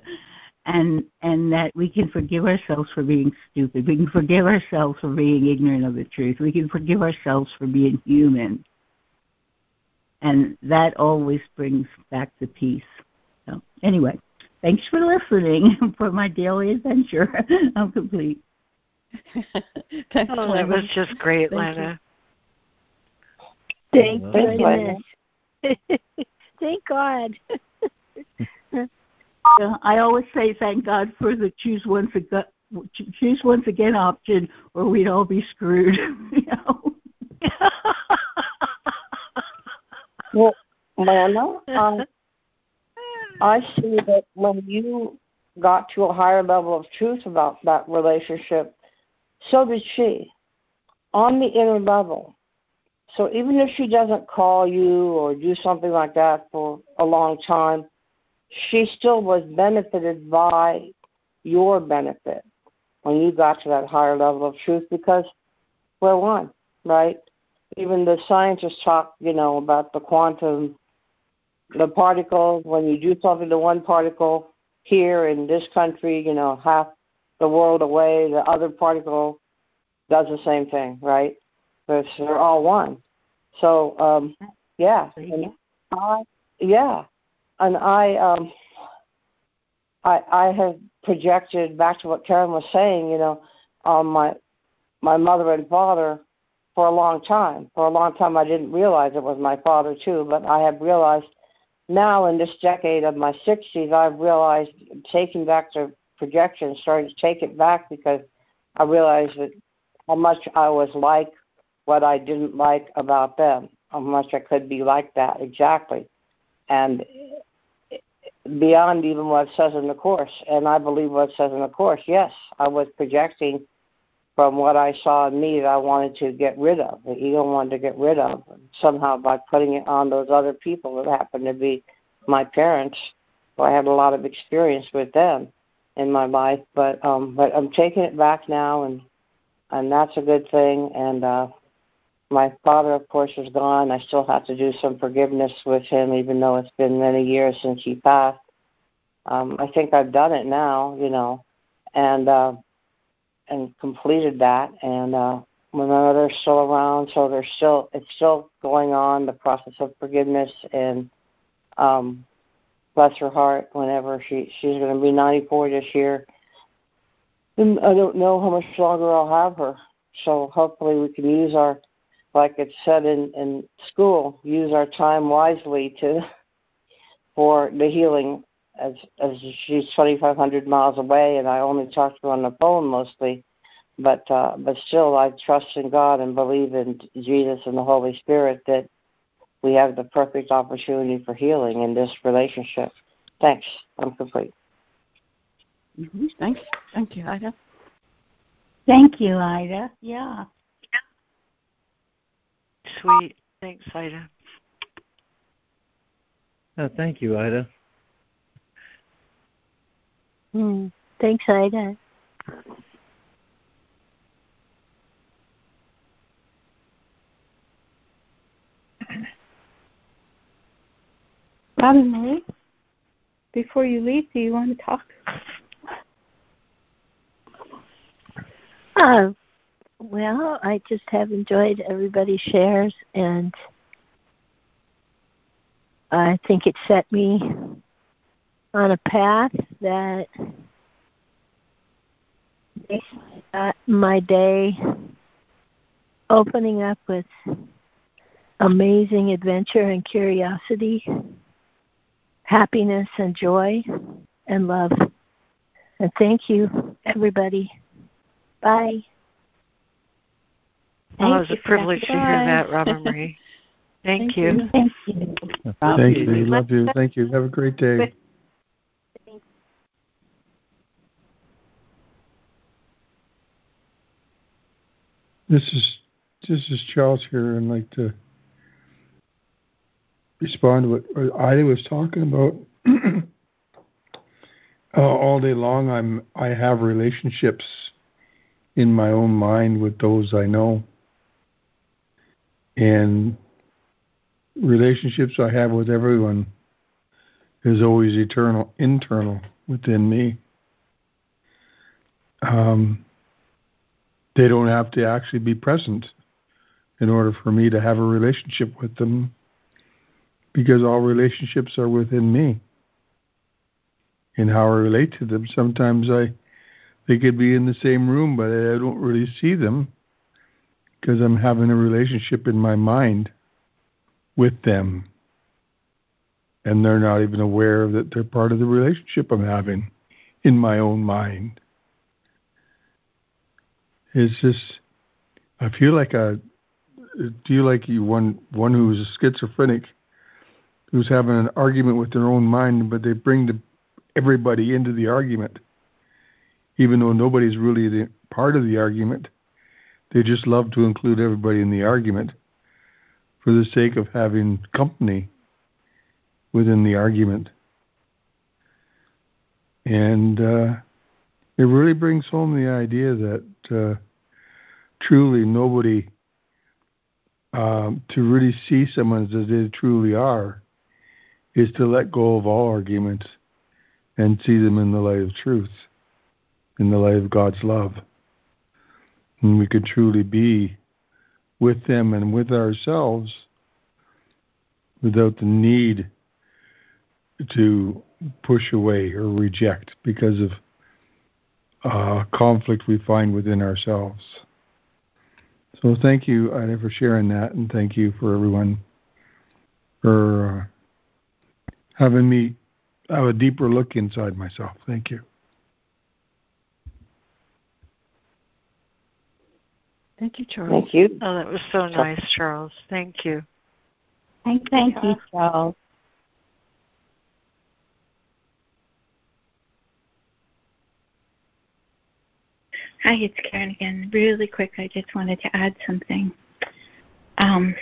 S11: and and that we can forgive ourselves for being stupid. We can forgive ourselves for being ignorant of the truth. We can forgive ourselves for being human and that always brings back the peace. So anyway, thanks for listening (laughs) for my daily adventure. I'm complete. (laughs)
S2: Thanks, oh, that was just great, Thank Lana.
S6: Thank you. thank (laughs) God. (laughs)
S11: I always say thank God for the choose once again, choose once again option, or we'd all be screwed. You know.
S10: Well, Lana, um, I see that when you got to a higher level of truth about that relationship, so did she on the inner level. So even if she doesn't call you or do something like that for a long time, she still was benefited by your benefit when you got to that higher level of truth because we're one, right? even the scientists talk, you know, about the quantum, the particle. When you do something to one particle here in this country, you know, half the world away, the other particle does the same thing, right? Because they're all one. So, um, yeah, and I, yeah, and I, um, I, I have projected back to what Karen was saying. You know, um, my my mother and father for a long time. For a long time, I didn't realize it was my father too, but I have realized now in this decade of my 60s, I've realized taking back the projection, starting to take it back because I realized that how much I was like what I didn't like about them, how much I could be like that exactly, and beyond even what it says in the course. And I believe what it says in the course. Yes, I was projecting from what I saw in me that I wanted to get rid of, the ego wanted to get rid of. somehow by putting it on those other people that happened to be my parents, I had a lot of experience with them. In my life, but um, but I'm taking it back now, and and that's a good thing. And uh, my father, of course, is gone. I still have to do some forgiveness with him, even though it's been many years since he passed. Um, I think I've done it now, you know, and uh, and completed that. And uh, my mother's still around, so there's still it's still going on the process of forgiveness and um, bless her heart. Whenever she she's going to be 94 this year, and I don't know how much longer I'll have her. So hopefully we can use our, like it said in in school, use our time wisely to for the healing. As as she's 2,500 miles away, and I only talk to her on the phone mostly but uh, but still, I trust in God and believe in Jesus and the Holy Spirit that we have the perfect opportunity for healing in this relationship. Thanks. I'm complete.
S5: Mm-hmm. Thanks. Thank you, Ida.
S11: Thank you, Ida. Yeah.
S2: Sweet. Thanks, Ida.
S1: Uh, thank you, Ida.
S6: Mm, thanks, Ida.
S3: Robin Marie, before you leave, do you want to talk?
S6: Uh, well, I just have enjoyed everybody's shares, and I think it set me on a path that my day opening up with amazing adventure and curiosity happiness and joy and love. And thank you, everybody. Bye.
S2: Well, it was a privilege to hear that, Robin Marie. (laughs) Thank,
S11: Thank
S2: you.
S11: you. Thank you.
S4: Thank you. Love you. Thank you. Have a great day. This is this is Charles here, and like to respond to what Ida was talking about. (clears throat) uh, all day long, I'm I have relationships in my own mind with those I know, and relationships I have with everyone is always eternal, internal within me. Um, they don't have to actually be present in order for me to have a relationship with them because all relationships are within me and how I relate to them. Sometimes I they could be in the same room, but I don't really see them because I'm having a relationship in my mind with them. And they're not even aware that they're part of the relationship I'm having in my own mind. It's just, I feel like a, feel like you one one who's schizophrenic, who's having an argument with their own mind, but they bring the, everybody into the argument, even though nobody's really the, part of the argument. They just love to include everybody in the argument for the sake of having company within the argument. And uh, it really brings home the idea that uh, truly nobody, um, to really see someone as they truly are, is to let go of all arguments and see them in the light of truth, in the light of God's love. And we could truly be with them and with ourselves without the need to push away or reject because of uh, conflict we find within ourselves. So thank you, Ida, for sharing that, and thank you for everyone for uh, having me have a deeper look inside myself. Thank you.
S5: Thank you, Charles.
S10: Thank you.
S2: Oh, that was so nice, Charles. Thank you.
S11: Thank, thank you, Charles.
S12: Hi, it's Karen again. Really quick, I just wanted to add something. Um,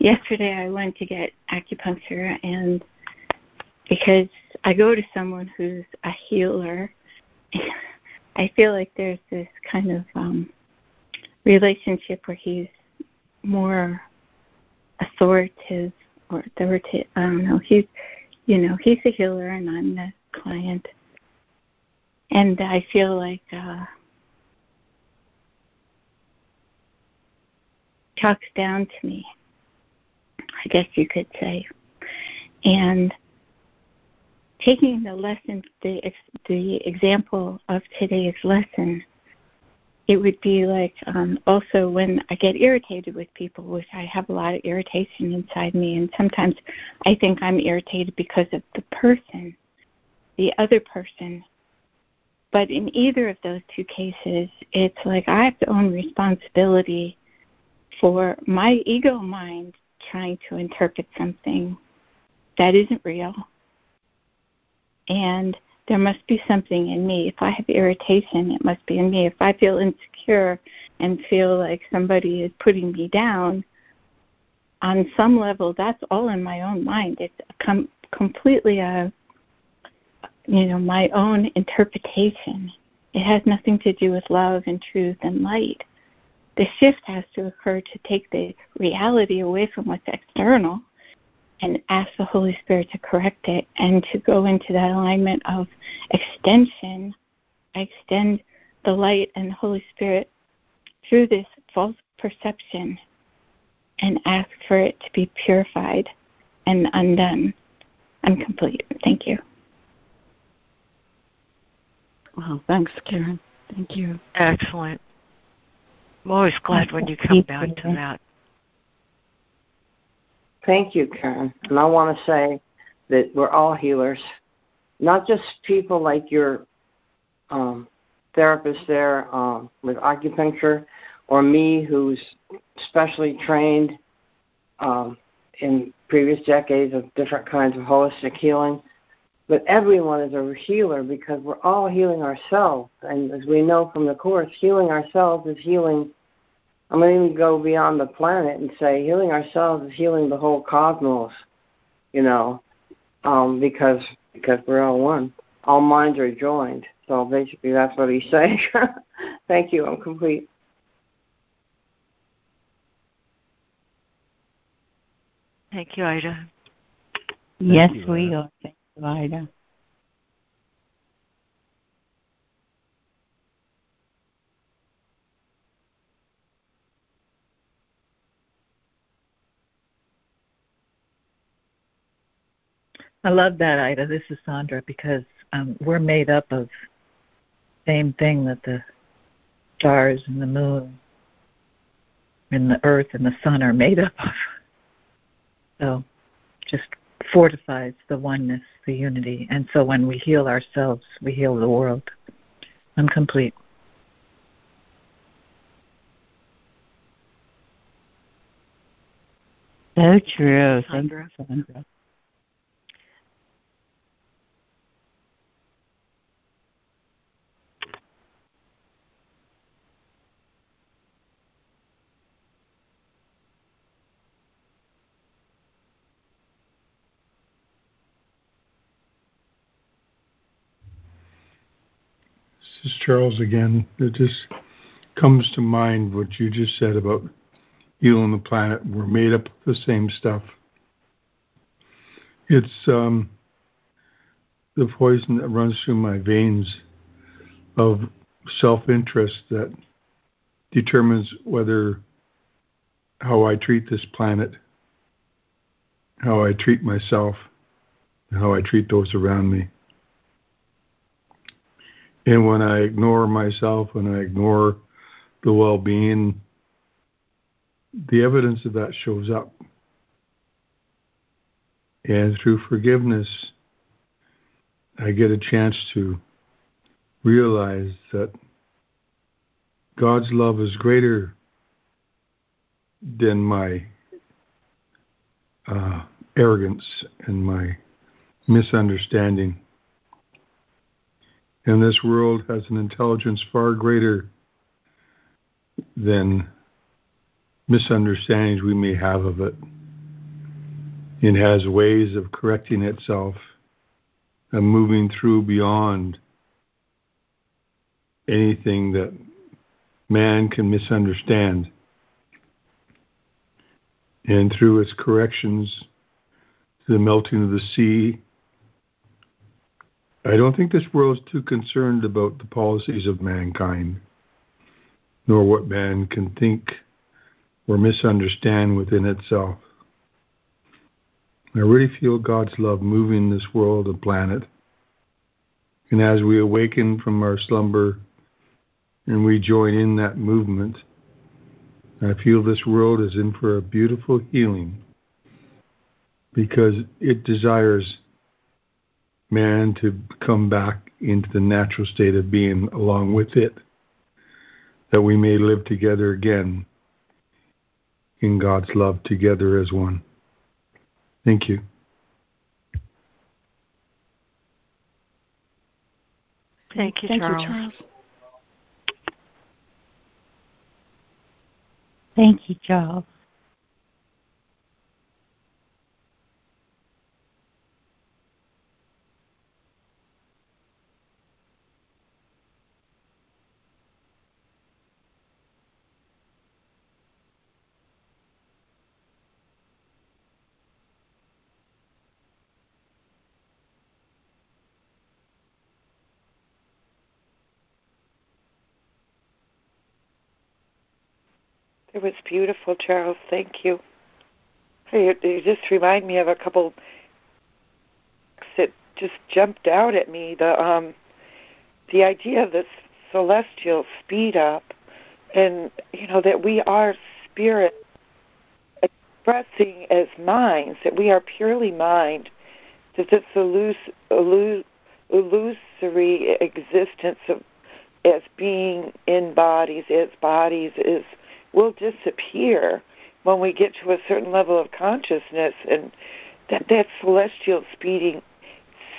S12: yesterday, I went to get acupuncture, and because
S3: I go to someone who's a healer, (laughs) I feel like there's this kind of um, relationship where he's more authoritative or authoritative. I don't know. He's, you know, he's a healer and I'm the client, and I feel like uh, talks down to me. I guess you could say, and taking the lesson, the the example of today's lesson, it would be like um, also when I get irritated with people, which I have a lot of irritation inside me, and sometimes I think I'm irritated because of the person, the other person. But in either of those two cases, it's like I have to own responsibility for my ego mind trying to interpret something that isn't real and there must be something in me. If I have irritation, it must be in me. If I feel insecure and feel like somebody is putting me down, on some level, that's all in my own mind. It's com- completely a, you know, my own interpretation. It has nothing to do with love and truth and light. The shift has to occur to take the reality away from what's external and ask the Holy Spirit to correct it and to go into that alignment of extension. I extend the light and the Holy Spirit through this false perception and ask for it to be purified and undone. I'm complete. Thank you.
S5: Well, thanks, Karen. Thank you.
S2: Excellent. I'm always glad when you come down to that.
S10: Thank you, Karen. And I want to say that we're all healers, not just people like your um, therapist there um, with acupuncture, or me who's specially trained um, in previous decades of different kinds of holistic healing. But everyone is a healer because we're all healing ourselves. And as we know from the Course, healing ourselves is healing I'm going to even go beyond the planet and say healing ourselves is healing the whole cosmos, you know, um, because because we're all one. All minds are joined. So basically, that's what he's (laughs) saying. Thank you. I'm complete.
S2: Thank you, Ida.
S11: Yes, you, we are. Thank you, Ida.
S7: I love that, Ida. This is Sandra because um, we're made up of same thing that the stars and the moon and the earth and the sun are made up of. So just fortifies the oneness, the unity. And so when we heal ourselves, we heal the world. I'm complete.
S11: So true. Sandra. Sandra.
S4: Charles again. It just comes to mind what you just said about healing the planet. We're made up of the same stuff. It's um, the poison that runs through my veins of self interest that determines whether how I treat this planet, how I treat myself, and how I treat those around me. And when I ignore myself, when I ignore the well being, the evidence of that shows up. And through forgiveness, I get a chance to realize that God's love is greater than my uh, arrogance and my misunderstanding. And this world has an intelligence far greater than misunderstandings we may have of it. It has ways of correcting itself and moving through beyond anything that man can misunderstand. And through its corrections the melting of the sea, I don't think this world's too concerned about the policies of mankind, nor what man can think or misunderstand within itself. I really feel God's love moving this world and planet. And as we awaken from our slumber and we join in that movement, I feel this world is in for a beautiful healing because it desires man to come back into the natural state of being along with it, that we may live together again in God's love together as one. Thank you.
S2: Thank you,
S5: Thank
S2: Charles.
S5: you, Charles.
S11: Thank you, Charles.
S9: It was beautiful, Charles. Thank you. You, you just remind me of a couple that just jumped out at me. The um, the idea of this celestial speed up, and you know that we are spirit expressing as minds, that we are purely mind, that this illus, illus, illusory existence of as being in bodies, as bodies is will disappear when we get to a certain level of consciousness and that that celestial speeding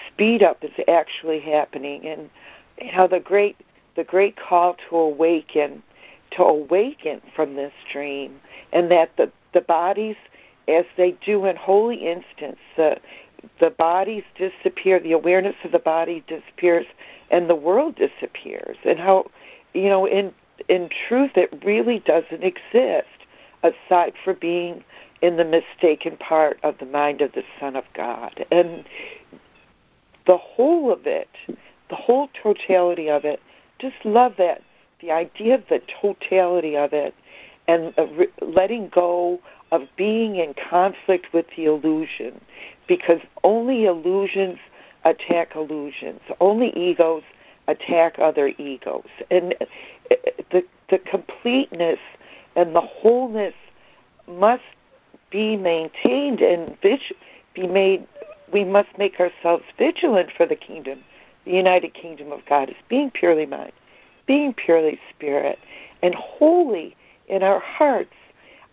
S9: speed up is actually happening and how the great the great call to awaken to awaken from this dream and that the the bodies as they do in holy instance the the bodies disappear the awareness of the body disappears and the world disappears and how you know in in truth, it really doesn't exist aside for being in the mistaken part of the mind of the Son of God. And the whole of it, the whole totality of it, just love that. The idea of the totality of it and letting go of being in conflict with the illusion because only illusions attack illusions. Only egos attack other egos. And the the completeness and the wholeness must be maintained and be made we must make ourselves vigilant for the kingdom. The united kingdom of god is being purely mind being purely spirit and wholly in our hearts.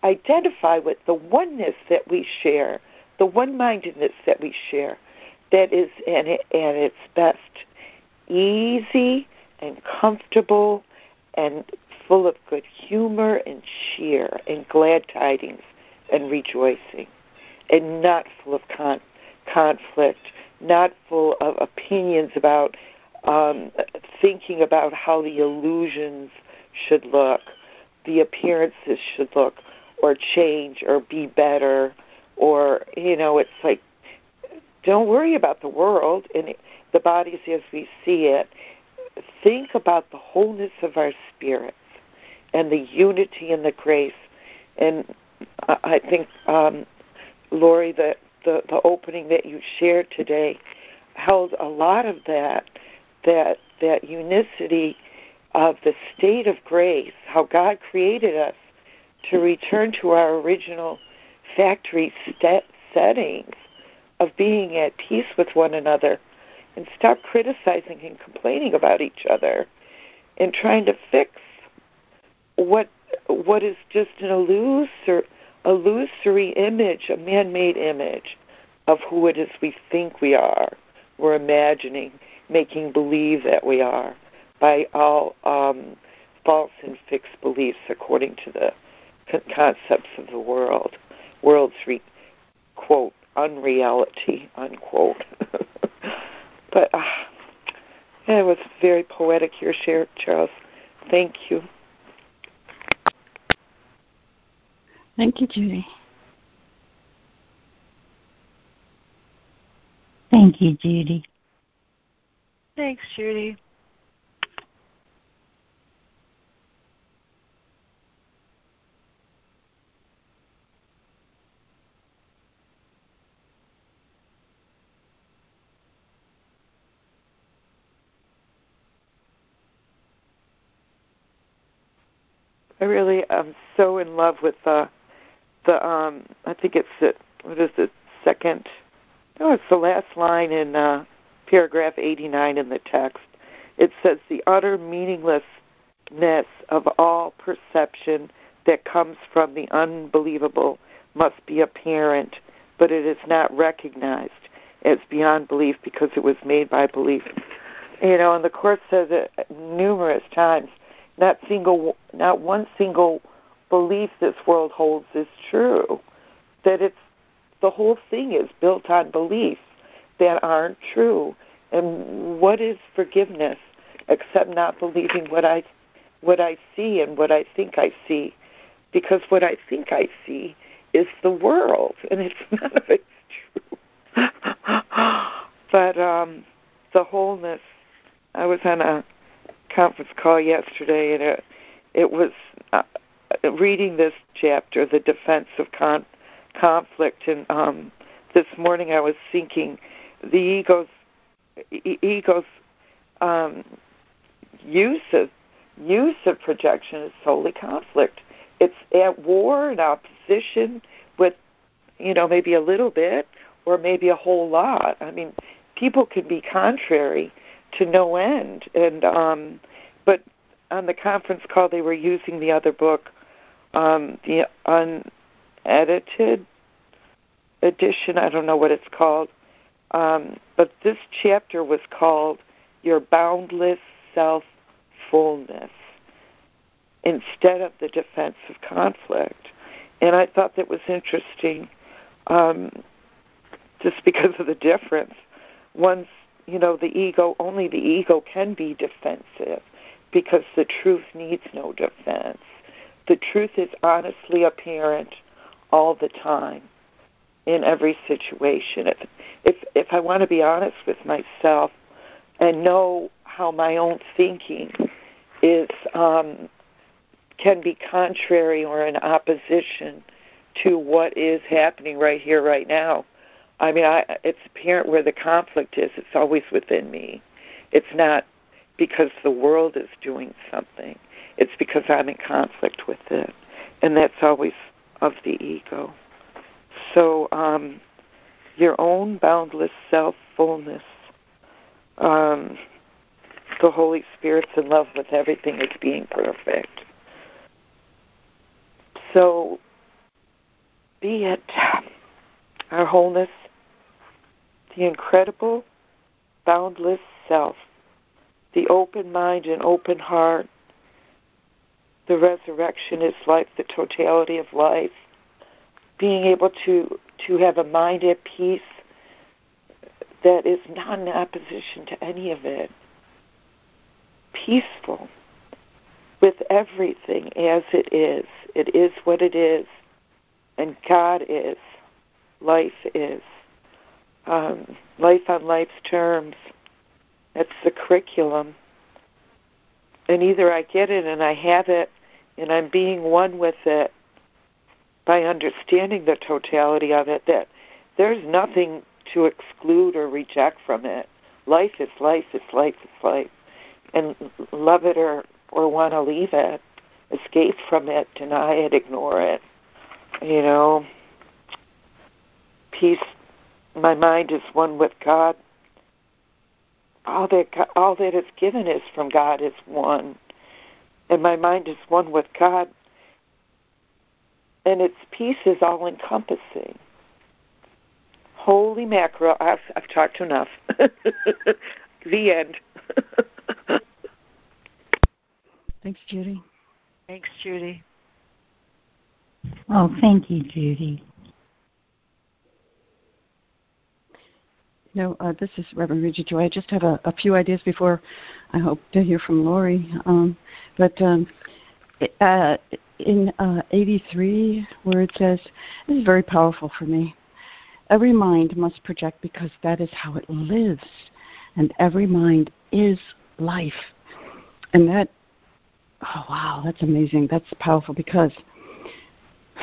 S9: Identify with the oneness that we share the one-mindedness that we share that is at, at its best easy and comfortable and full of good humor and cheer and glad tidings and rejoicing, and not full of con- conflict, not full of opinions about um, thinking about how the illusions should look, the appearances should look, or change, or be better, or, you know, it's like, don't worry about the world and the bodies as we see it think about the wholeness of our spirits and the unity and the grace. And I think, um, Lori, the, the, the opening that you shared today held a lot of that, that, that unicity of the state of grace, how God created us to return to our original factory set settings of being at peace with one another and stop criticizing and complaining about each other and trying to fix what what is just an illusory, illusory image, a man-made image of who it is we think we are. We're imagining, making believe that we are by all um, false and fixed beliefs according to the concepts of the world. World's re- quote unreality unquote. (laughs) But uh, it was very poetic your share, Charles. Thank you.
S5: Thank you, Judy.
S11: Thank you, Judy.
S2: Thanks, Judy.
S9: I really am so in love with the the um I think it's the what is the second no it's the last line in uh paragraph 89 in the text. It says the utter meaninglessness of all perception that comes from the unbelievable must be apparent but it is not recognized as beyond belief because it was made by belief. You know and the Course says it numerous times not single not one single belief this world holds is true. That it's the whole thing is built on beliefs that aren't true. And what is forgiveness except not believing what i what i see and what i think i see? Because what i think i see is the world and it's none of it's true. (laughs) But um the wholeness i was on a conference call yesterday, and it, it was uh, reading this chapter, the defense of con- conflict. And um, this morning, I was thinking the ego's e- ego's um, use of use of projection is solely conflict. It's at war and opposition with, you know, maybe a little bit or maybe a whole lot. I mean, people can be contrary to no end. And um, on the conference call, they were using the other book, um, the unedited edition. I don't know what it's called, um, but this chapter was called "Your Boundless Self Fullness" instead of the defense of conflict. And I thought that was interesting, um, just because of the difference. One's you know, the ego, only the ego can be defensive because the truth needs no defense. The truth is honestly apparent all the time in every situation. If if if I want to be honest with myself and know how my own thinking is um, can be contrary or in opposition to what is happening right here, right now, I mean, I, it's apparent where the conflict is. It's always within me. It's not because the world is doing something. It's because I'm in conflict with it, and that's always of the ego. So, um, your own boundless self fullness. Um, the Holy Spirit's in love with everything as being perfect. So, be it our wholeness the incredible, boundless self, the open mind and open heart. The resurrection is like the totality of life. Being able to, to have a mind at peace that is not in opposition to any of it. Peaceful with everything as it is. It is what it is. And God is. Life is um, life on life's terms. It's the curriculum. And either I get it and I have it and I'm being one with it by understanding the totality of it, that there's nothing to exclude or reject from it. Life is life, it's life, it's life. And love it or, or want to leave it, escape from it, deny it, ignore it. You know, peace my mind is one with God. All that all that is given is from God is one, and my mind is one with God. And its peace is all encompassing. Holy mackerel! I've, I've talked enough. (laughs) the end. (laughs)
S5: Thanks, Judy.
S2: Thanks, Judy.
S11: Oh, thank you, Judy.
S5: No, uh, this is Reverend Regia Joy. I just have a, a, few ideas before I hope to hear from Lori. Um, but um, uh, in uh, 83, where it says, this is very powerful for me. Every mind must project because that is how it lives, and every mind is life. And that, oh wow, that's amazing. That's powerful because (laughs)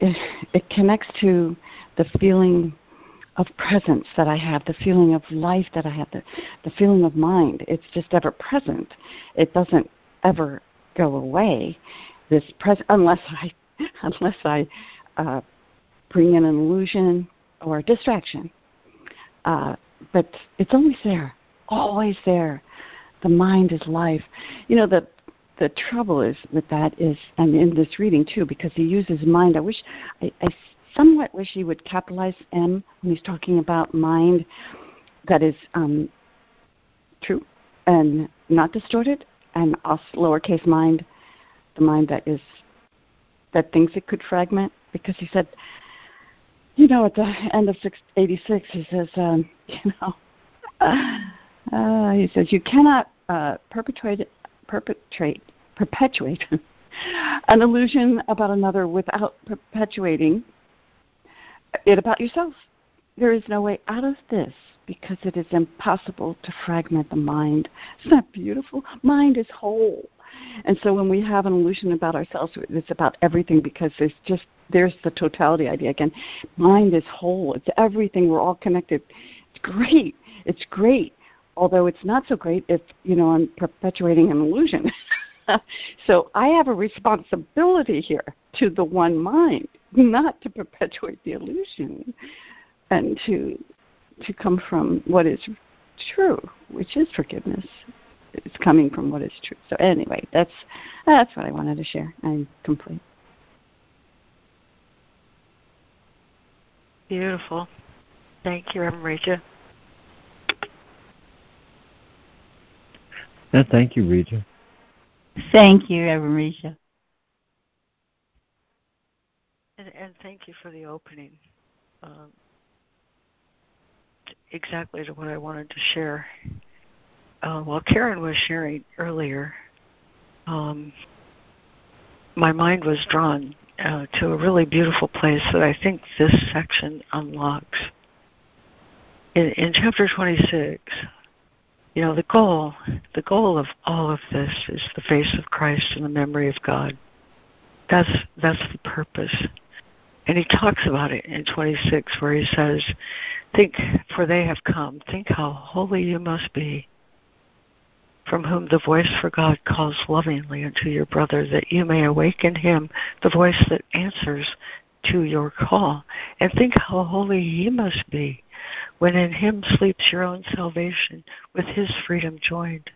S5: it, it connects to the feeling of presence that I have, the feeling of life that I have, the, the feeling of mind. It's just ever present. It doesn't ever go away. This present, unless I, (laughs) unless I uh, bring in an illusion or a distraction. Uh, but it's always there, always there. The mind is life. You know the the trouble is with that is, and in this reading too, because he uses mind. I wish I, I somewhat wish he would capitalize M when he's talking about mind that is um, true and not distorted, and also lowercase mind, the mind that is that thinks it could fragment. Because he said, you know, at the end of 686, he says, um, (laughs) you know, uh, he says you cannot uh, perpetuate perpetrate perpetuate (laughs) an illusion about another without perpetuating it about yourself. There is no way out of this because it is impossible to fragment the mind. Isn't that beautiful? Mind is whole. And so when we have an illusion about ourselves, it's about everything because there's just there's the totality idea again. Mind is whole. It's everything. We're all connected. It's great. It's great. Although it's not so great if, you know, I'm perpetuating an illusion. (laughs) so I have a responsibility here to the one mind, not to perpetuate the illusion and to to come from what is true, which is forgiveness. It's coming from what is true. So anyway, that's that's what I wanted to share. I'm complete.
S2: Beautiful. Thank you, Reverend Regia.
S1: Yeah, thank you, Regia.
S11: Thank you, Reverend Regia.
S2: And, and thank you for the opening. Um, exactly to what I wanted to share. Uh, while Karen was sharing earlier, um, my mind was drawn uh, to a really beautiful place that I think this section unlocks. In, in chapter 26, you know, the goal, the goal of all of this is the face of Christ and the memory of God. That's that's the purpose. And he talks about it in 26 where he says, Think, for they have come. Think how holy you must be, from whom the voice for God calls lovingly unto your brother, that you may awaken him, the voice that answers to your call. And think how holy he must be, when in him sleeps your own salvation, with his freedom joined.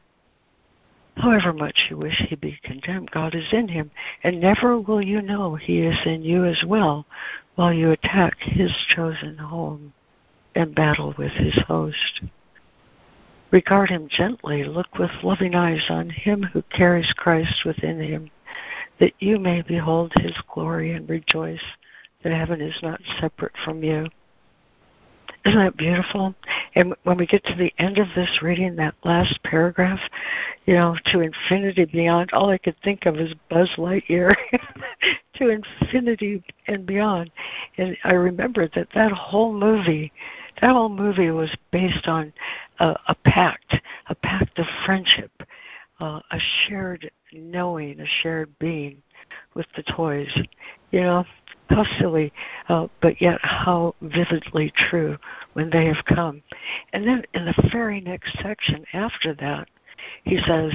S2: However much you wish he be condemned, God is in him, and never will you know he is in you as well while you attack his chosen home and battle with his host. Regard him gently, look with loving eyes on him who carries Christ within him, that you may behold his glory and rejoice that heaven is not separate from you. (clears throat) Isn't that beautiful? And when we get to the end of this reading, that last paragraph, you know, to infinity beyond, all I could think of is Buzz Lightyear, (laughs) to infinity and beyond. And I remembered that that whole movie, that whole movie was based on a, a pact, a pact of friendship, uh, a shared knowing, a shared being with the toys. You know, how silly, uh, but yet how vividly true when they have come. And then in the very next section after that, he says,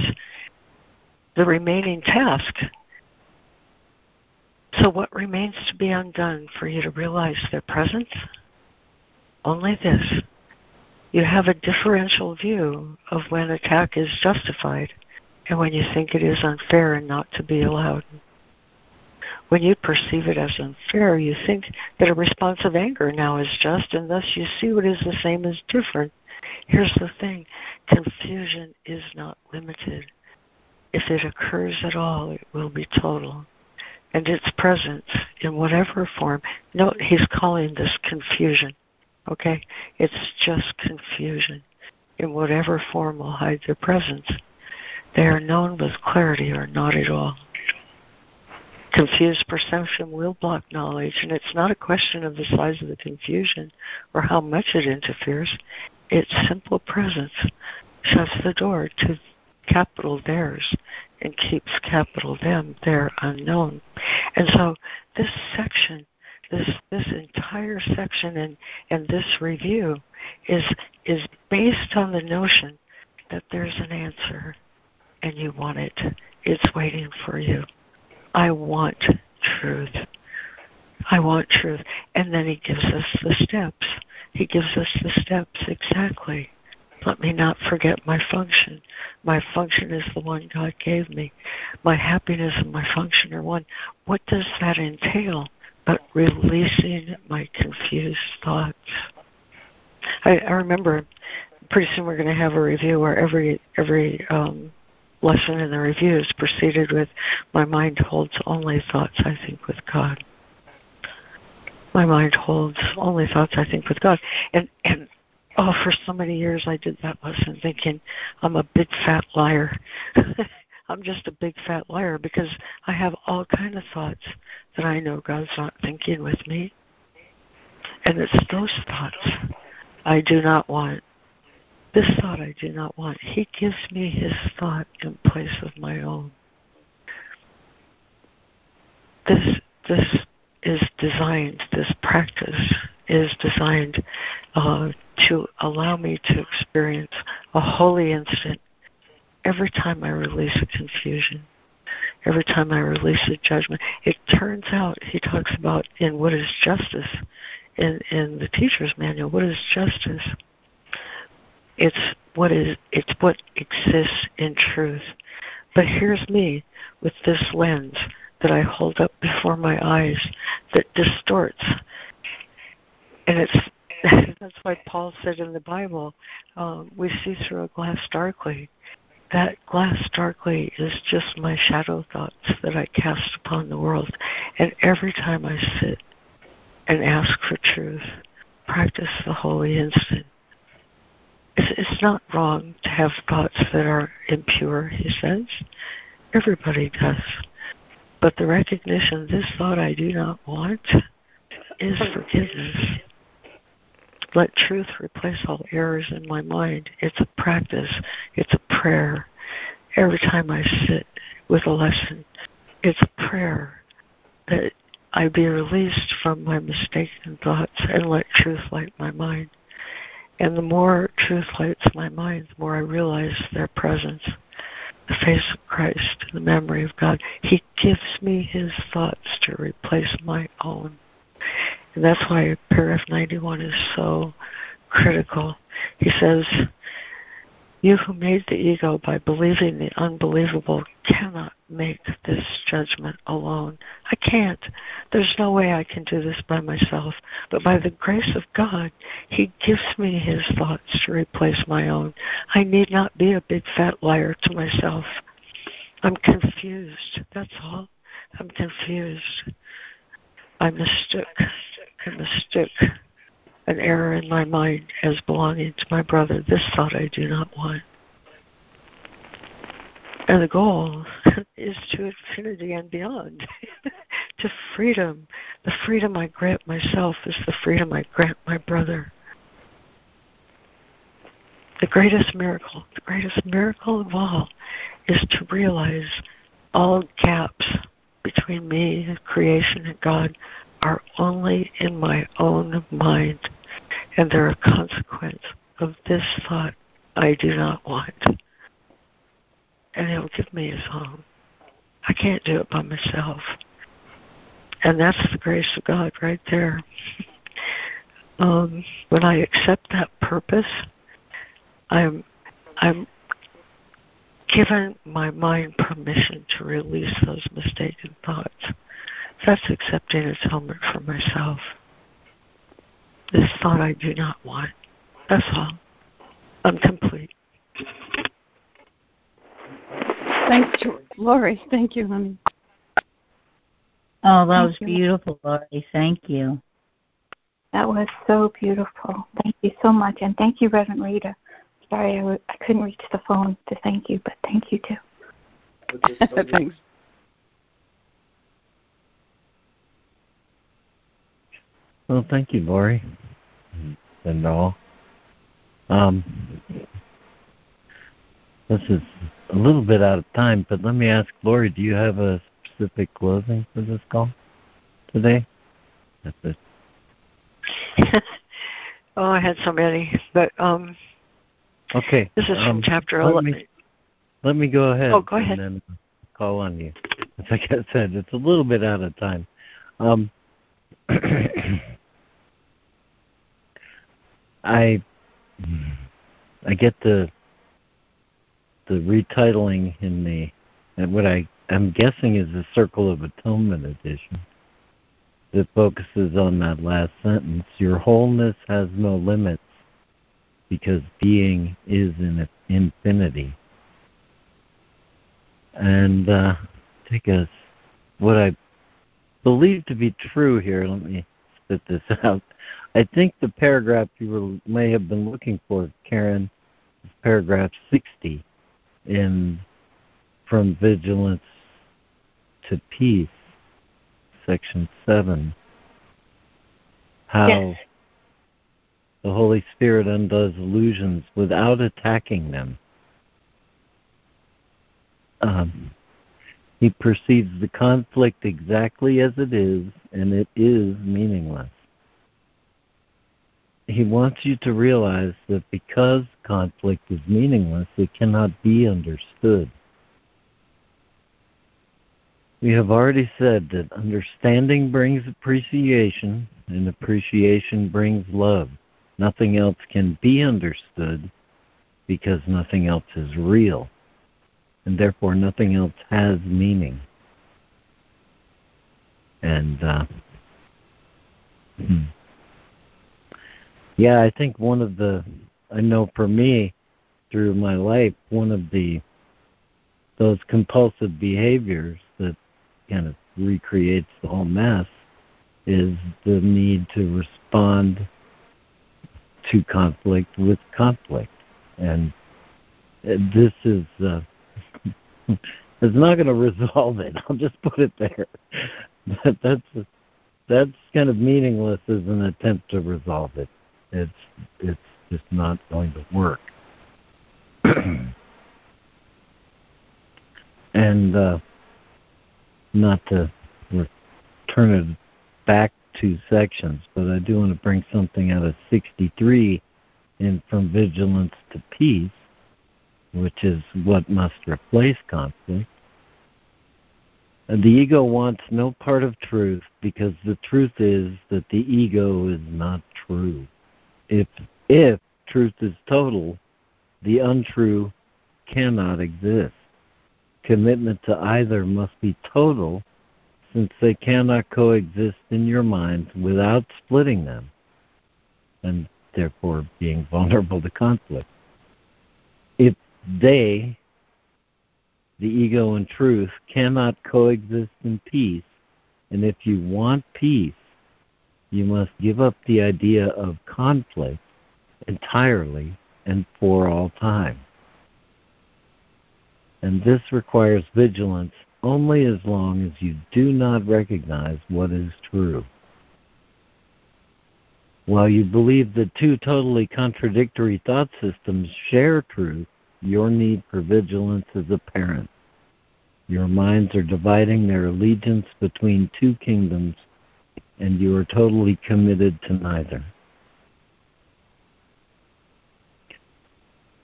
S2: the remaining task. So, what remains to be undone for you to realize their presence? Only this. You have a differential view of when attack is justified and when you think it is unfair and not to be allowed. When you perceive it as unfair, you think that a response of anger now is just, and thus you see what is the same as different. Here's the thing confusion is not limited. If it occurs at all, it will be total. And its presence, in whatever form, note he's calling this confusion. Okay? It's just confusion in whatever form will hide their presence. They are known with clarity or not at all. Confused perception will block knowledge, and it's not a question of the size of the confusion or how much it interferes. Its simple presence shuts the door to capital theirs and keeps capital them there unknown. And so this section, this this entire section and, and this review is is based on the notion that there's an answer and you want it. It's waiting for you. I want truth. I want truth. And then he gives us the steps. He gives us the steps exactly. Let me not forget my function. My function is the one God gave me. My happiness and my function are one. What does that entail? But releasing my confused thoughts. I, I remember pretty soon we're going to have a review where every every um, lesson in the reviews proceeded with my mind holds only thoughts I think with God. My mind holds only thoughts I think with God. And and oh for so many years I did that lesson thinking I'm a big fat liar. (laughs) I'm just a big fat liar because I have all kind of thoughts that I know God's not thinking with me. And it's those thoughts I do not want. This thought I do not want. He gives me his thought in place of my own. This this is designed, this practice is designed uh, to allow me to experience a holy instant every time I release a confusion, every time I release a judgment. It turns out, he talks about in What is Justice, in, in the teacher's manual, what is justice? It's what is it's what exists in truth. But here's me with this lens that I hold up before my eyes that distorts. And it's (laughs) that's why Paul said in the Bible, um, we see through a glass darkly. That glass darkly is just my shadow thoughts that I cast upon the world. And every time I sit and ask for truth, practice the holy instant, it's, it's not wrong to have thoughts that are impure, he says. Everybody does. But the recognition, this thought I do not want, is forgiveness. Let truth replace all errors in my mind. It's a practice, it's a prayer. Every time I sit with a lesson, it's a prayer that I be released from my mistaken thoughts and let truth light my mind. And the more truth lights my mind, the more I realize their presence, the face of Christ, the memory of God. He gives me his thoughts to replace my own. And that's why paragraph 91 is so critical. He says, You who made the ego by believing the unbelievable cannot make this judgment alone. I can't. There's no way I can do this by myself. But by the grace of God, He gives me His thoughts to replace my own. I need not be a big fat liar to myself. I'm confused. That's all. I'm confused. I mistook. I mistook an error in my mind as belonging to my brother. This thought I do not want. And the goal (laughs) is to infinity and beyond, (laughs) to freedom. The freedom I grant myself is the freedom I grant my brother. The greatest miracle, the greatest miracle of all, is to realize all gaps between me, creation, and God are only in my own mind, and they're a consequence of this thought I do not want and He'll give me His home. I can't do it by myself. And that's the grace of God right there. (laughs) um, when I accept that purpose, I'm I'm given my mind permission to release those mistaken thoughts. That's accepting atonement for myself. This thought I do not want. That's all. I'm complete.
S5: Thanks, Lori. Thank you, honey.
S11: Oh, that
S5: Thank
S11: was
S5: you.
S11: beautiful, Lori. Thank you.
S12: That was so beautiful. Thank you so much. And thank you, Reverend Rita. Sorry I w- I couldn't reach the phone to thank you, but thank you too.
S5: Thanks. (laughs)
S1: Well, thank you, Lori, and all. Um, this is a little bit out of time, but let me ask Lori, do you have a specific closing for this call today? That's it. (laughs)
S2: oh, I had so many, but um,
S1: Okay.
S2: this is from
S1: um,
S2: chapter
S1: let
S2: 11.
S1: me, let me go ahead.
S2: Oh, go ahead.
S1: And then call on you. (laughs) Like I said, it's a little bit out of time. Um, (clears throat) I I get the the retitling in the and what I I'm guessing is the Circle of Atonement edition that focuses on that last sentence. Your wholeness has no limits because being is in infinity. And uh, take us what I believe to be true here. Let me this (laughs) out. I think the paragraph you were, may have been looking for, Karen, is paragraph 60 in From Vigilance to Peace, section 7. How
S12: Yes.
S1: the Holy Spirit undoes illusions without attacking them. Um, he perceives the conflict exactly as it is, and it is meaningless. He wants you to realize that because conflict is meaningless, it cannot be understood. We have already said that understanding brings appreciation, and appreciation brings love. Nothing else can be understood because nothing else is real, and therefore nothing else has meaning. And uh, hmm. yeah, I think one of the I know for me through my life, one of the those compulsive behaviors that kind of recreates the whole mess is the need to respond to conflict with conflict. And uh, this is uh, (laughs) it's not going to resolve it. I'll just put it there. That's that's kind of meaningless as an attempt to resolve it. It's it's just not going to work. (clears throat) and uh, not to return it back two sections, but I do want to bring something out of 63 in From Vigilance to Peace, which is what must replace conflict. The ego wants no part of truth because the truth is that the ego is not true. If if truth is total, the untrue cannot exist. Commitment to either must be total since they cannot coexist in your mind without splitting them and therefore being (laughs) vulnerable to conflict. If they, the ego and truth, cannot coexist in peace, and if you want peace, you must give up the idea of conflict entirely and for all time. And this requires vigilance only as long as you do not recognize what is true. While you believe that two totally contradictory thought systems share truth, your need for vigilance is apparent. Your minds are dividing their allegiance between two kingdoms, and you are totally committed to neither.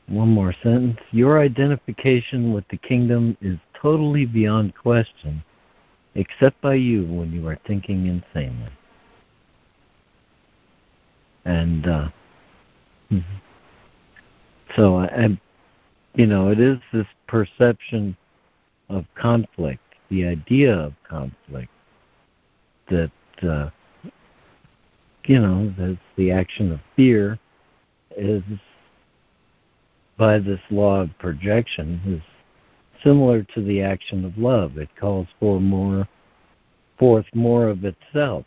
S1: One more sentence. Your identification with the kingdom is totally beyond question, except by you when you are thinking insanely. And uh, (laughs) so, I, you know, it is this perception of conflict, the idea of conflict, that uh, you know, that's the action of fear is by this law of projection is similar to the action of love. It calls for more forth more of itself.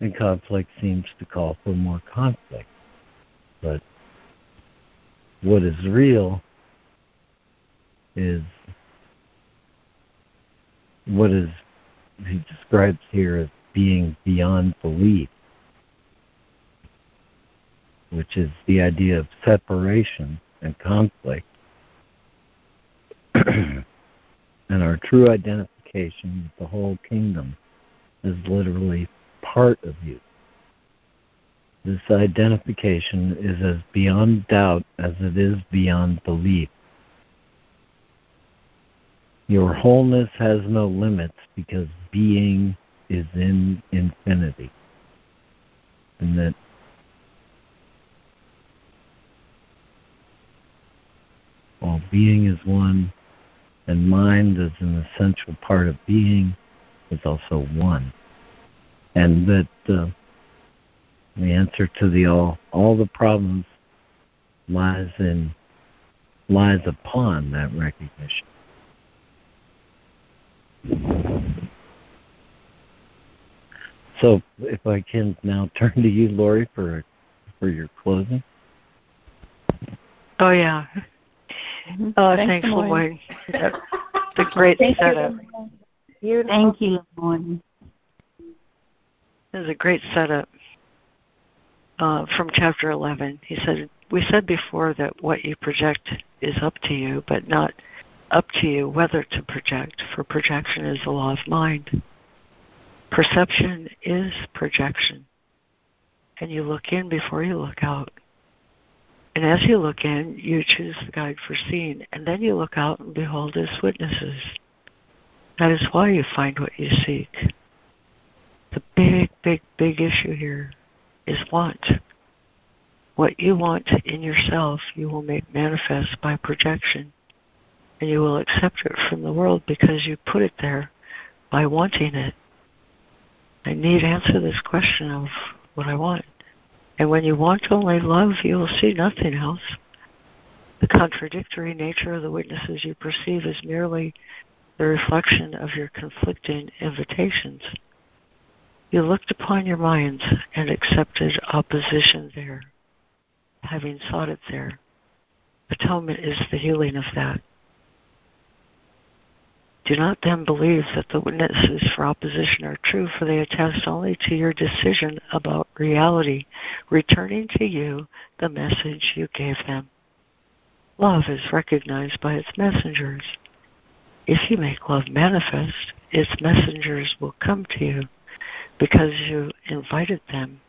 S1: And conflict seems to call for more conflict. But what is real is what is he describes here as being beyond belief, which is the idea of separation and conflict, (clears throat) and our true identification with the whole kingdom is literally part of you. This identification is as beyond doubt as it is beyond belief. Your wholeness has no limits because being is in infinity. And that while being is one and mind is an essential part of being, is also one. And that uh, the answer to the all all the problems lies in lies upon that recognition. So, if I can now (laughs) turn to you, Lori, for for your closing.
S2: Oh yeah.
S11: Mm-hmm.
S2: Oh,
S11: Thanks,
S2: thanks,
S11: Lauren.
S2: Lloyd. The great
S11: Thank you,
S2: setup.
S11: Beautiful. Thank you, Lauren.
S2: It was a great setup uh, from chapter 11. He said, We said before that what you project is up to you, but not up to you whether to project, for projection is the law of mind. Perception is projection. And you look in before you look out. And as you look in, you choose the guide for seeing, and then you look out and behold as witnesses. That is why you find what you seek. The big, big, big issue here is want. What you want in yourself, you will make manifest by projection. And you will accept it from the world because you put it there by wanting it. I need answer this question of what I want. And when you want only love, you will see nothing else. The contradictory nature of the witnesses you perceive is merely the reflection of your conflicting invitations. You looked upon your minds and accepted opposition there, having sought it there. Atonement is the healing of that. Do not then believe that the witnesses for opposition are true, for they attest only to your decision about reality, returning to you the message you gave them. Love is recognized by its messengers. If you make love manifest, its messengers will come to you because you invited them.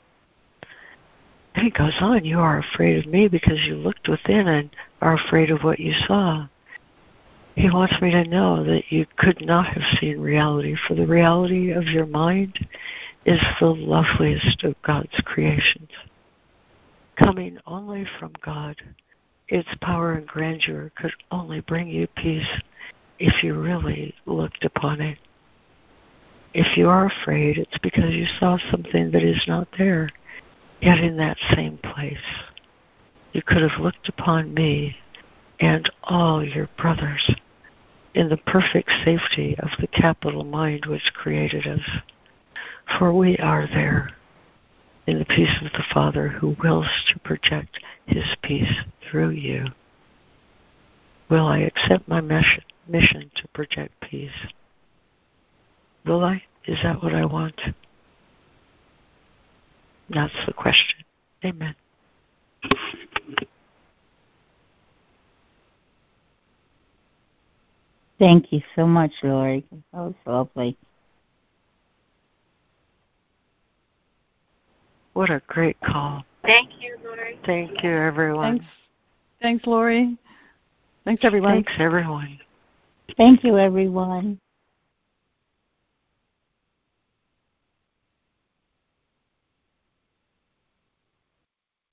S2: And he goes on, you are afraid of me because you looked within and are afraid of what you saw. He wants me to know that you could not have seen reality, for the reality of your mind is the loveliest of God's creations. Coming only from God, its power and grandeur could only bring you peace if you really looked upon it. If you are afraid, it's because you saw something that is not there, yet in that same place. You could have looked upon me and all your brothers in the perfect safety of the capital mind which created us. For we are there in the peace of the Father who wills to project his peace through you. Will I accept my mission to project peace? Will I? Is that what I want? That's the question. Amen.
S11: Thank you so much, Lori. That was lovely.
S2: What a great call.
S12: Thank you, Lori.
S2: Thank you, everyone.
S5: Thanks. Thanks, Lori. Thanks, everyone.
S2: Thanks, everyone.
S11: Thank you, everyone.